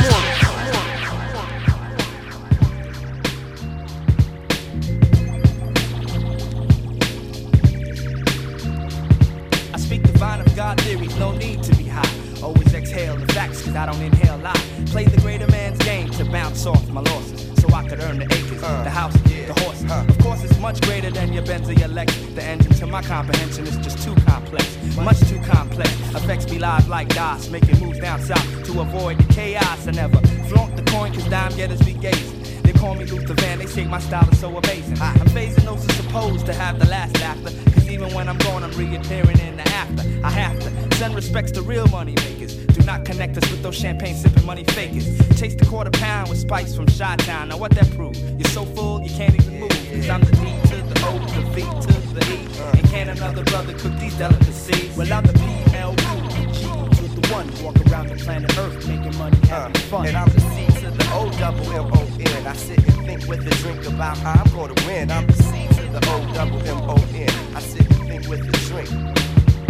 S23: I speak of God theories, no need to be high. Always exhale the facts, cause I don't inhale lie. Play the greater man's game to bounce off my losses. So I could earn the acres, the house, yeah, the horses. Of course, it's much greater than your Benz or your Lex. The engine to my comprehension is just too complex. Much too complex. Affects me live like DOS, making moves down south to avoid the chaos. I never flaunt the coin, cause dime getters be gazing. Call me Luther Van, they say my style is so amazing. I'm phasing those who supposed to have the last laughter. Cause even when I'm gone, I'm reappearing in the after. I have to send respects to real money makers. Do not connect us with those champagne sipping money fakers. Taste a quarter pound with spice from Chi Town. Now what that prove? You're so full, you can't even move. Cause I'm the D to the O, the V to the E. And can another brother cook these delicacies? Well, I'm the PLU, G to the one. Walk around the planet Earth making money, having uh, fun.
S17: And I'm the C O double M O N. I sit and think with a drink about how I'm gonna win. I'm the C to the O double M O N. I sit and think with a drink.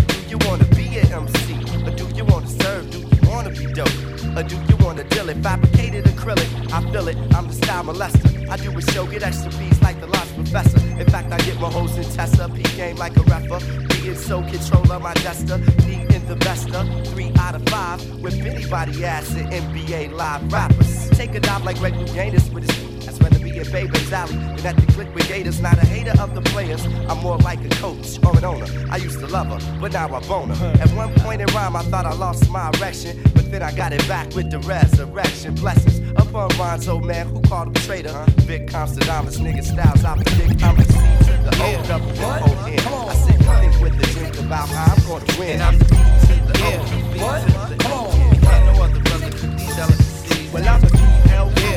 S17: Do you wanna be an MC? Or do you wanna serve? Do you wanna be dope? Or do you wanna deal it? Fabricated acrylic, I feel it. I'm the style molester. I do a show, get extra beats like the lost professor. In fact, I get my hoes in Tessa. P game like a rapper. Being so controller, my jester. Need in the bester. Three out of five. With anybody ass in NBA live rappers. Take a dive like Greg Louganis with his rather be at Baby's Alley than at the Click Brigaders. Not a hater of the players, I'm more like a coach or an owner. I used to love her, but now I bone her. At one point in rhyme, I thought I lost my erection, but then I got it back with the resurrection. Blessings upon Ron's old man who called him traitor. Huh? Big Constadamus, nigga styles, I predict I'm the C to the O double O N. I sit and think with the drink about how I'm gonna win. And I'm the B to the O, the V to the E. Can't no other brother cook these delicacies.
S23: Well, I'm the PLU, what?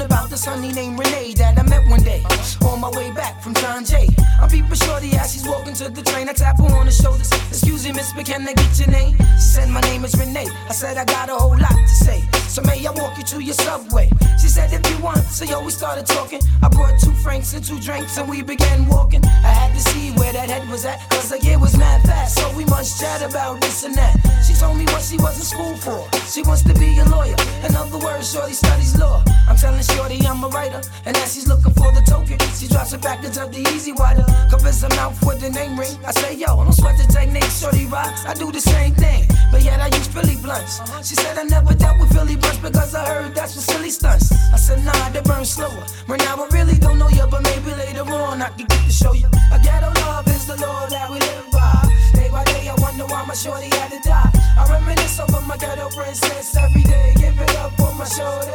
S36: about this honey named Renee that I met one day on my way back from John Jay. I'm peeping shorty as she's walking to the train. I tap her on the shoulders. Excuse Excuse me, miss, but can I get your name? She said, My name is Renee. I said, I got a whole lot to say. So may I walk you to your subway? Said, If you want. So yo, we started talking. I brought two francs and two drinks and we began walking. I had to see where that head was at, cause the year was mad fast. So we must chat about this and that. She told me what she was in school for. She wants to be a lawyer. In other words, Shorty studies law. I'm telling Shorty I'm a writer. And as she's looking for the token, she drops a package of the easy water. Covers her mouth with the name ring. I say, yo, I don't sweat the technique, Shorty rocks. I do the same thing, but yet I use Philly blunts. She said I never dealt with Philly blunts because I heard that's for silly stunts. I said, nah, they burn slower. Right now I really don't know you, but maybe later on I can get to show you. A ghetto love is the law that we live by. Day by day, I wonder why my shorty had to die. I reminisce over my ghetto princess every day. Give it up for my shorty.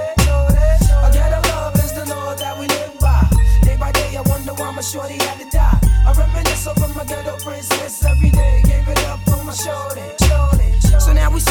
S36: A ghetto love is the law that we live by. Day by day, I wonder why my shorty had to die. I reminisce over my ghetto princess every day. Give it up for my shorty.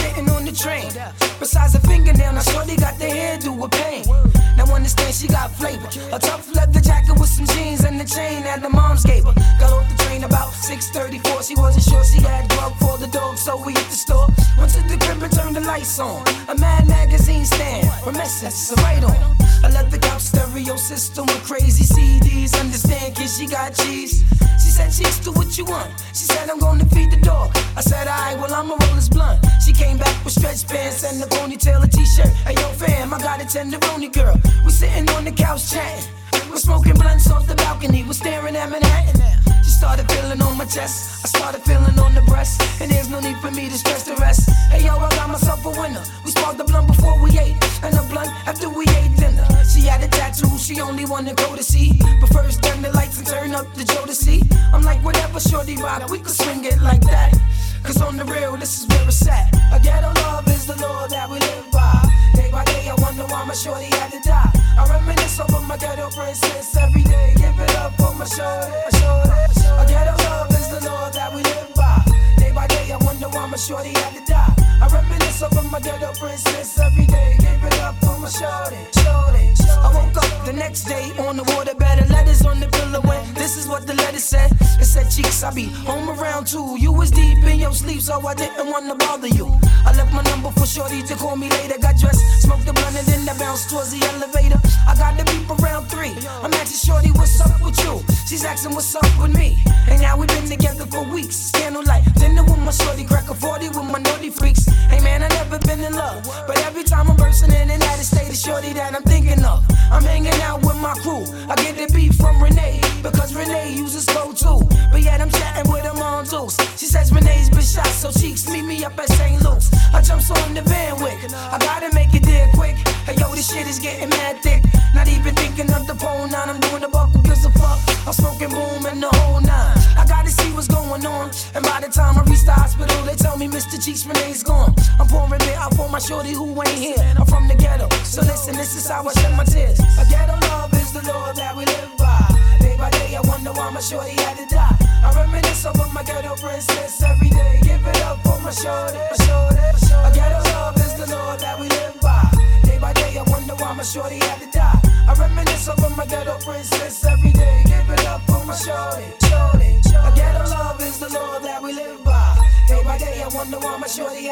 S36: Sitting on the train. Besides a fingernail, now they got the hairdo with pain. Now understand she got flavor. A tough leather jacket with some jeans and the chain that the moms gave her. Got off the train about 6:34. She wasn't sure she had grub for the dog, so we hit the store. Went to the crib and turned the lights on. A Mad magazine stand, a message, a right on. I left the couch stereo system with crazy CDs. Understand, kid, she got cheese. She said, Cheeks, do what you want. She said, I'm gonna feed the dog. I said, Alright, well, I'ma roll this blunt. She came back with stretch pants and a ponytail, a t shirt. Hey, yo, fam, I got a tenderoni girl. We sitting on the couch chatting. We're smoking blunts off the balcony. We're staring at Manhattan. She started feeling on my chest. I started feeling on the breast. And there's no need for me to stress the rest. Hey, yo, I got myself a winner. We sparked the blunt before we ate. And a blunt after we ate dinner. She had a tattoo, she only wanted go to see. But first, turn the lights and turn up the Joe to see. I'm like, whatever, shorty rock, we could swing it like that. Cause on the real, this is where it's at. A ghetto love is the law that we live by. Day by day, I wonder why my shorty had to die. I reminisce over my ghetto princess every day. Give it up for my shorty. shorty. A ghetto love is the law that we live by. Day by day, I wonder why my shorty had to die. I reminisce over my ghetto princess every day. Give it up for my shorty. shorty. I woke up the next day on the water bed. Letters on the pillow. And this is what the letter said. It said, Cheeks, I be home around two. You was deep in your sleep, so I didn't want to bother you. I left my number for Shorty to call me later. Got dressed, smoked the blunt, and then I bounced towards the elevator. I got the beep around three. I'm asking Shorty, what's up with you? She's asking, what's up with me? And now we've been together for weeks. Candlelight, dinner with my Shorty, crack a 40 with my naughty freaks. Hey man, I never been in love. But every time I'm bursting in and out of state, it's Shorty that I'm thinking of. I'm hanging out with my crew. I get the beat from Renee, because Renee uses code too. But yet I'm chatting with her on deuce. She says Renee's been shot, so cheeks meet me up at St. Luke's. I jumps on the bandwagon. I gotta make it there quick. Hey yo, this shit is getting mad thick. Not even thinking of the pole nine. I'm doing the buckle, gives a fuck. I'm smoking boom and the whole nine. I gotta see what's going on. And by the time I reach the hospital, they tell me Mr. Cheeks Renee's gone. I'm pouring it out for my shorty who ain't here. I'm from the ghetto, so listen, this is how I shed my tears. A ghetto love is the law that we live by. Day by day, I wonder why my shorty had to die. I reminisce over my ghetto princess every day. Give it up for my shorty.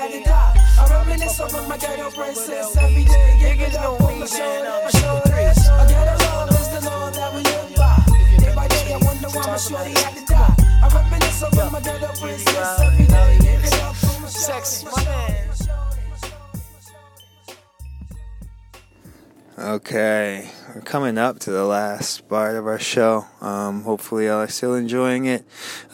S36: Had to die. I reminisce over my ghetto princess every day. Give it up for my shorty. my shorty. A ghetto love is the law that we live by. Day by day, I wonder why my shorty had to die. I reminisce over my ghetto princess every day. Give it up for my Sexy, my man.
S1: Okay, we're coming up to the last part of our show. Um, hopefully, y'all are still enjoying it.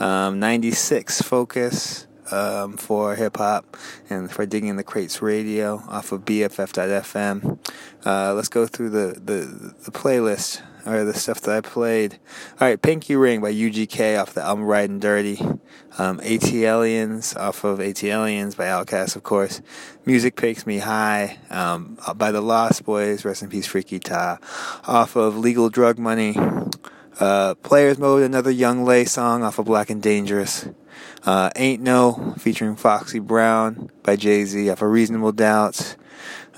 S1: Um, 96 focus um, for hip hop and for digging the crates radio off of BFF.FM. Uh, let's go through the, the, the playlist or the stuff that I played. All right, Pinky Ring by UGK off the album Riding Dirty. Um, ATLiens off of ATLiens by Outkast, of course. Music Takes Me High um, by the Lost Boyz, rest in peace, Freaky Ta. Off of Legal Drug Money. Uh, Players Mode, another Young Lay song off of Black and Dangerous. Uh, Ain't No featuring Foxy Brown by Jay Z off of Reasonable Doubts.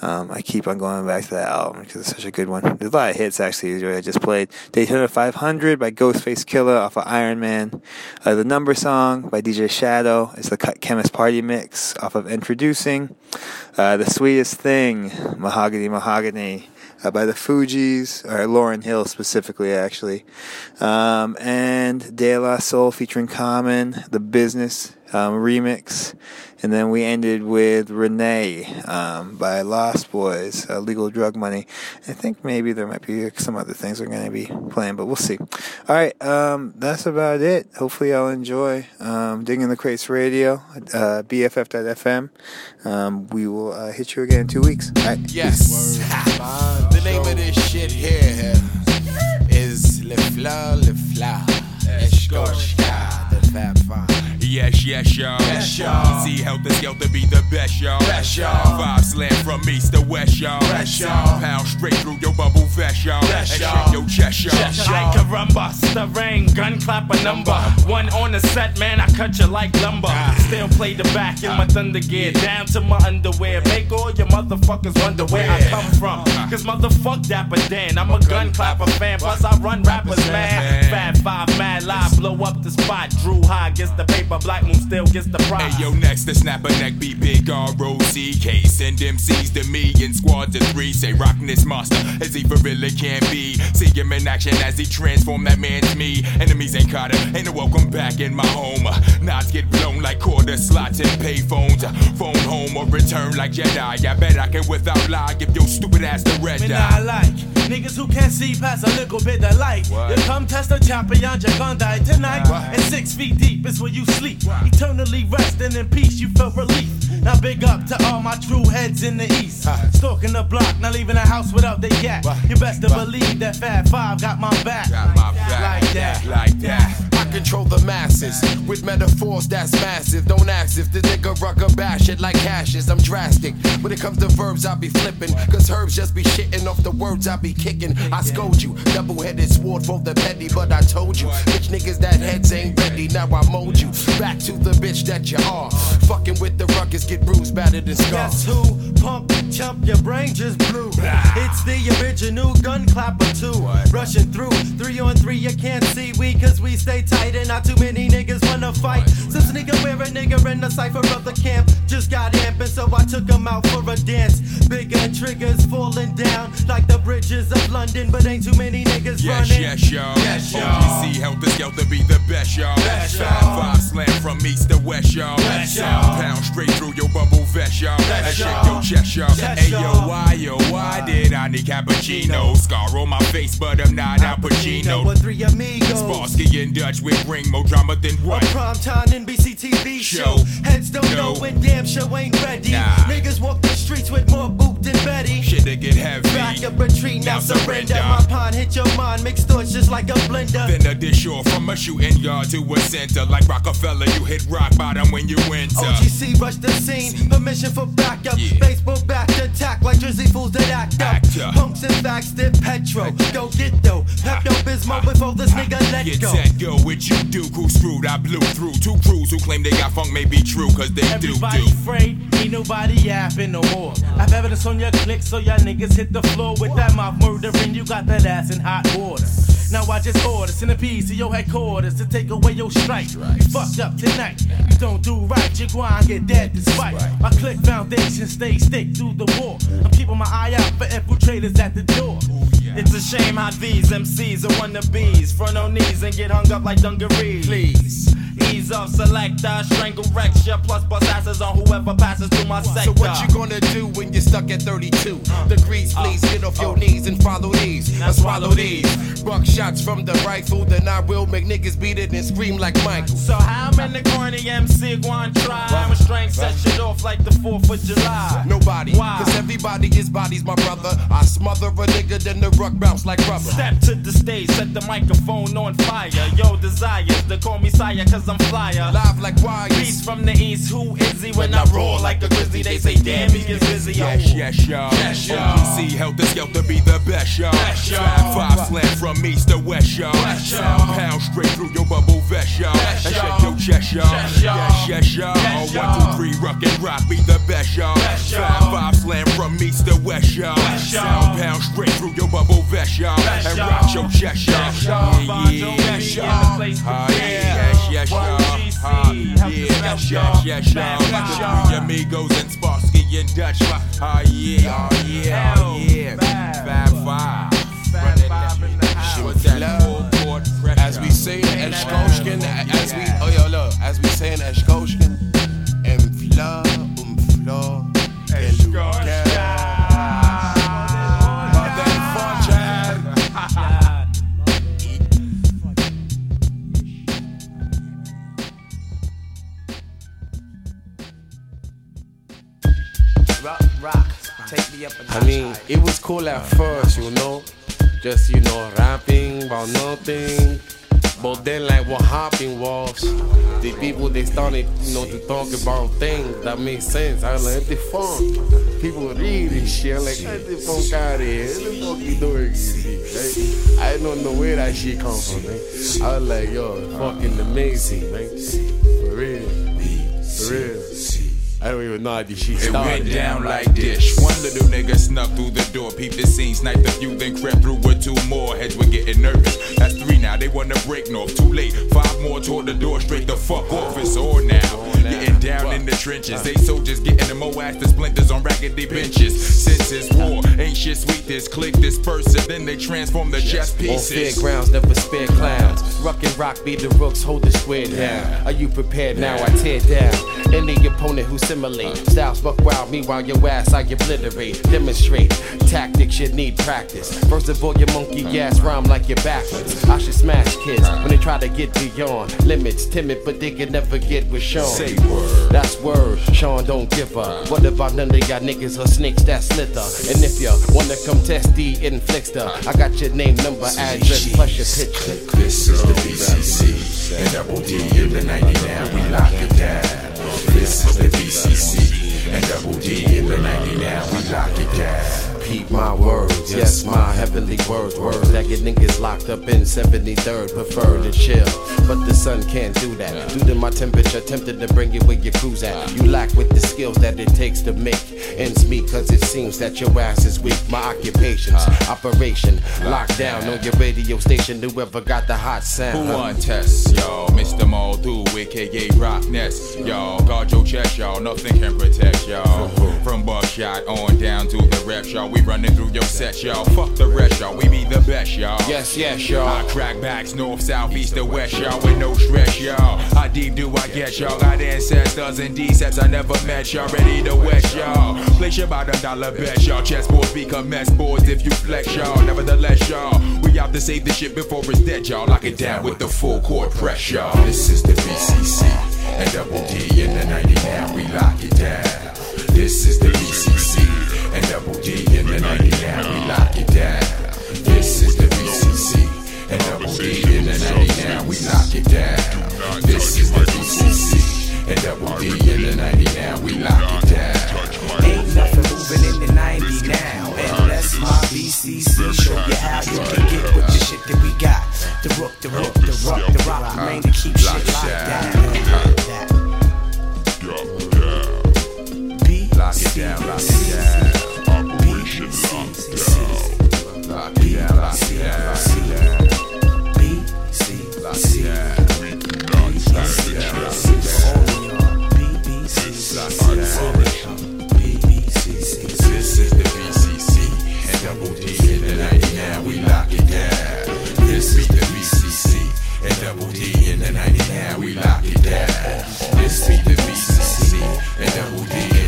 S1: Um, I keep on going back to that album because it's such a good one. There's a lot of hits actually. I just played Daytona 500 by Ghostface Killah off of Iron Man. Uh, the Number Song by DJ Shadow is the Cut Chemist Party Mix off of Endtroducing. Uh, the Sweetest Thing, Mahogany Mahogany uh, by the Fugees, or Lauryn Hill specifically, actually. Um, and De La Soul featuring Common, The Business um, remix. And then we ended with Renee um, by Lost Boyz, uh, Legal Drug Money. I think maybe there might be some other things we're going to be playing, but we'll see. All right, um, that's about it. Hopefully, I'll enjoy um, Digging the Crates Radio, uh, BFF.FM. Um, we will uh, hit you again in two weeks. All right.
S3: Yes. the name of this shit here is Le Fleur, Le Fleur. Eshkoshka, the Fab Five.
S2: Yes, yes, y'all.
S3: Yes, y'all.
S2: See, Heltah Skeltah be the best, y'all.
S3: Best, y'all.
S2: Five slam from east to west, y'all.
S3: Best, y'all.
S2: Pound straight through your bubble vest, y'all.
S3: Best, y'all.
S2: your chest, y'all.
S23: Like a rumba, stirring, gun clap a number. One on the set, man, I cut you like lumber. Ah. Still play the back in my thunder gear, down to my underwear. Make all your motherfuckers wonder where I come from. Ah. Cause motherfuck Dapper Dan, I'm a gun clapper fan. Plus, I run rappers, man. Fat five, mad live, blow up the spot. Dru Ha gets the paper, Black Moon still gets the prize.
S2: Hey, yo, next to snap a neck, be big R-O-C-K. Send MCs to me in squads of three. Say, rockin' this monster as he for really can be. See him in action as he transform that man's me. Enemies ain't caught him, ain't no welcome back in my home. Knots get blown like quarter slots and payphones. Phone home or return like Jedi. I bet I can without lie give your stupid ass the red
S43: Me
S2: eye.
S43: not like niggas who can't see past a little bit of light.
S2: What?
S43: You come test the champion, you're gonna die tonight.
S2: What?
S43: And six feet deep is where you sleep. Eternally resting in peace, you felt relief. Now big up to all my true heads in the east. Stalking the block, not leaving the house without the yak. You best to believe that Fat Five got my back. Got my back. Like that.
S2: Like that.
S3: I control the masses with metaphors that's massive. Don't ask if the nigga rucker bash it like hashes. I'm drastic. When it comes to verbs, I be flipping. Cause herbs just be shitting off the words I be kicking. I scold you. Double headed sword for the petty, but I told you. Bitch niggas that heads ain't ready. Now I mold you. Back to the bitch that you are. Fucking with the ruckus, get bruised, battered, and scarred.
S43: Guess who? Pump, chump, your brain just blew. It's the original gun clapper too. Rushing through, three on three, you can't see we cause we stay tight and not too many niggas wanna fight. Some nigga wear a nigga in the cipher of the camp. Just got amping, so I took him out for a dance. Bigger triggers falling down like the bridges of London, but ain't too many niggas
S2: Yes,
S43: running.
S2: yes, y'all.
S43: Yes, y'all.
S2: OGC Heltah Skeltah be the best, y'all.
S43: Best, y'all.
S2: Five slam from east to west, y'all.
S43: Best, y'all.
S2: Pound straight through your bubble vest, y'all.
S43: Best,
S2: and shake
S43: y'all.
S2: your chest, y'all.
S43: Yes,
S2: hey, yo, why, yo, why did I need cappuccino? Scar on my face, but I'm not Al Pacino.
S43: With three amigos.
S2: Sparsky and Dutch with ring more drama than what?
S43: A primetime NBC TV show.
S2: Show.
S43: Heads don't
S2: No.
S43: know when damn show ain't ready.
S2: Nah.
S43: Niggas walk the streets with more Betty.
S2: Shit to get heavy.
S43: Back up retreat, now,
S2: Now
S43: surrender.
S2: surrender.
S43: My pond hit your mind, mixed thoughts just like a blender.
S2: Then a dish off from a shooting yard to a center. Like Rockefeller, you hit rock bottom when you enter.
S43: OGC rush the scene, permission for backup. Baseball back attack like Jersey fools that act up.
S2: Actor.
S43: Punks and facts did petro. Go get though. Pepto Bismol before this nigga let
S2: Get
S43: go.
S2: set, go with you, do who screwed. I blew through two crews who claim they got funk may be true, cause they do
S43: Everybody
S2: do.
S43: afraid, ain't nobody yapping no more. I've evidence on your click, so y'all niggas hit the floor with that mouth murdering. You got that ass in hot water. Now I just order centipedes to your headquarters to take away your strike. You fucked up tonight. You don't do right, you go and get dead despite. My click foundation stay stick through the war. I'm keeping my eye out for infiltrators at the door.
S23: It's a shame how these MCs are wannabes. Front on knees and get hung up like dungarees. Please. Ease off, selector, strangle recture, plus bust asses on whoever passes through my sector.
S3: So what you gonna do when you're stuck at 32 uh. degrees? Uh. Please get off your uh. knees and follow these. I swallow these. Buck shots from the rifle, then I will make niggas beat it and scream like Michael.
S23: So how many corny MC going try? I'm a strength set shit off like the 4th of July.
S3: Nobody,
S23: Why?
S3: cause everybody is bodies, my brother. I smother a nigga, then the ruck bounce like rubber.
S23: Step to the stage, set the microphone on fire. Yo, desires to call me sire, cause I'm flyer.
S3: Live like wires.
S23: Beast from the east, who is he? When I roar like a grizzly, they say, damn, he gets busy.
S2: Yes, yes, y'all.
S23: Yes, y'all.
S2: OGC Heltah Skeltah be the best, y'all.
S23: Best, y'all.
S2: Five slam from east to west, y'all.
S23: Best, y'all.
S2: Pound straight through your bubble vest, y'all.
S23: Best,
S2: and
S23: y'all.
S2: shake your chest, y'all. Yes, yes, y'all. One, two, three, rock and rock, be the best, y'all. Five, five, slam from east to west, y'all. Sound pound straight through your bubble vest, y'all. And rock your chest, y'all. Yeah, yeah, y'all. Ah, yes, yes, y'all. Ah, yeah, yes, yes, yes, y'all. The three amigos and Sparsky and Dutch. Ah, yeah, oh, yeah, oh, yeah. Five, five.
S3: Shit, flow. As we say in Eschkoshkin, as we, oh yo, look, as we say in Eschkoshkin, en vla, um vla,
S44: Rock,
S3: I mean, it was cool at first, you know. Just, you know, rapping about nothing. But then, like, what happened was the people they started, you know, to talk about things that made sense. I was like, the fuck? People read this shit. Like, get the fuck out of here. What the fuck you doing? Right? I don't know where that shit come from, man. I was like, yo, fucking amazing, man. For real. For real. I don't even know how this shit
S2: It went down like this. One little nigga snuck through the door, peeped the scene, sniped a few, then crept through with two more. Heads were getting nervous. That's three now, they wanna break north. Too late, five more toward the door, straight the fuck off. It's on now. Getting down in the trenches. They soldiers getting the mo ass to splinters on raggedy benches. Since it's war, ain't shit sweet. This click disperse it, then they transform the chess
S3: On
S2: pieces.
S3: fairgrounds, never spare clowns. Rock and rock, be the rooks, hold the square down. Are you prepared now? I tear down any opponent who simulate. Uh. Styles buck wild, meanwhile your ass I obliterate. Demonstrate tactics you need practice. First of all, your monkey uh. ass rhyme like you're backwards. I should smash kids uh. when they try to get beyond limits. Timid, but they can never get with Sean.
S2: Say word.
S3: That's word. Sean don't give up. What about none of y'all niggas or snakes that slither? And if you wanna come test the inflictor, I got your name, number, address, plus your picture.
S2: This is the BCC, and double D in the 99, we lock it down. This is the BCC, and double D in the 99, we lock it down.
S3: Peep my words, yes, my heavenly words, words that get niggas locked up in 73rd, prefer to chill. But the sun can't do that. Due to my temperature, tempted to bring it where your cruise at. You lack with the skills that it takes to make ends meet, cause it seems that your ass is weak. My occupation's operation, lockdown on your radio station. Whoever got the hot sound.
S2: Who want test, y'all? Mr. Moldu, aka Rockness, y'all. Guard your chest, y'all. Nothing can protect y'all. From buckshot on down to the rep, y'all. We running through your set, y'all. Fuck the rest, y'all. We be the best, y'all.
S3: Yes, yes, y'all.
S2: I crack backs north, south, east, or west, y'all. With no stress, y'all. How deep do I get, y'all? Got ancestors and decepts I never met, y'all. Ready to west, y'all. Place your bottom dollar bet, y'all. Chessboards become mess boards if you flex, y'all. Nevertheless, y'all. We out to save the shit before it's dead, y'all. Lock it down with the full court press, y'all. This is the BCC and double D in the 99. We lock it down. This is the BCC and double D in the 99. We lock it down. This is the BCC and double D in the 99. We lock it down. This is the BCC and double D in the 99. We lock it down.
S36: Ain't nothing moving in the 90 now. Unless my BCC show you how you can get with the shit that we got. The Ruck, the Ruck, the rock, the rock, remain to keep shit locked down.
S2: Lock it down, lock it down. Down. This is the BCC and double in the 99. We lock it down. This is the BCC and double in the 99. We lock it down. This is the BCC and double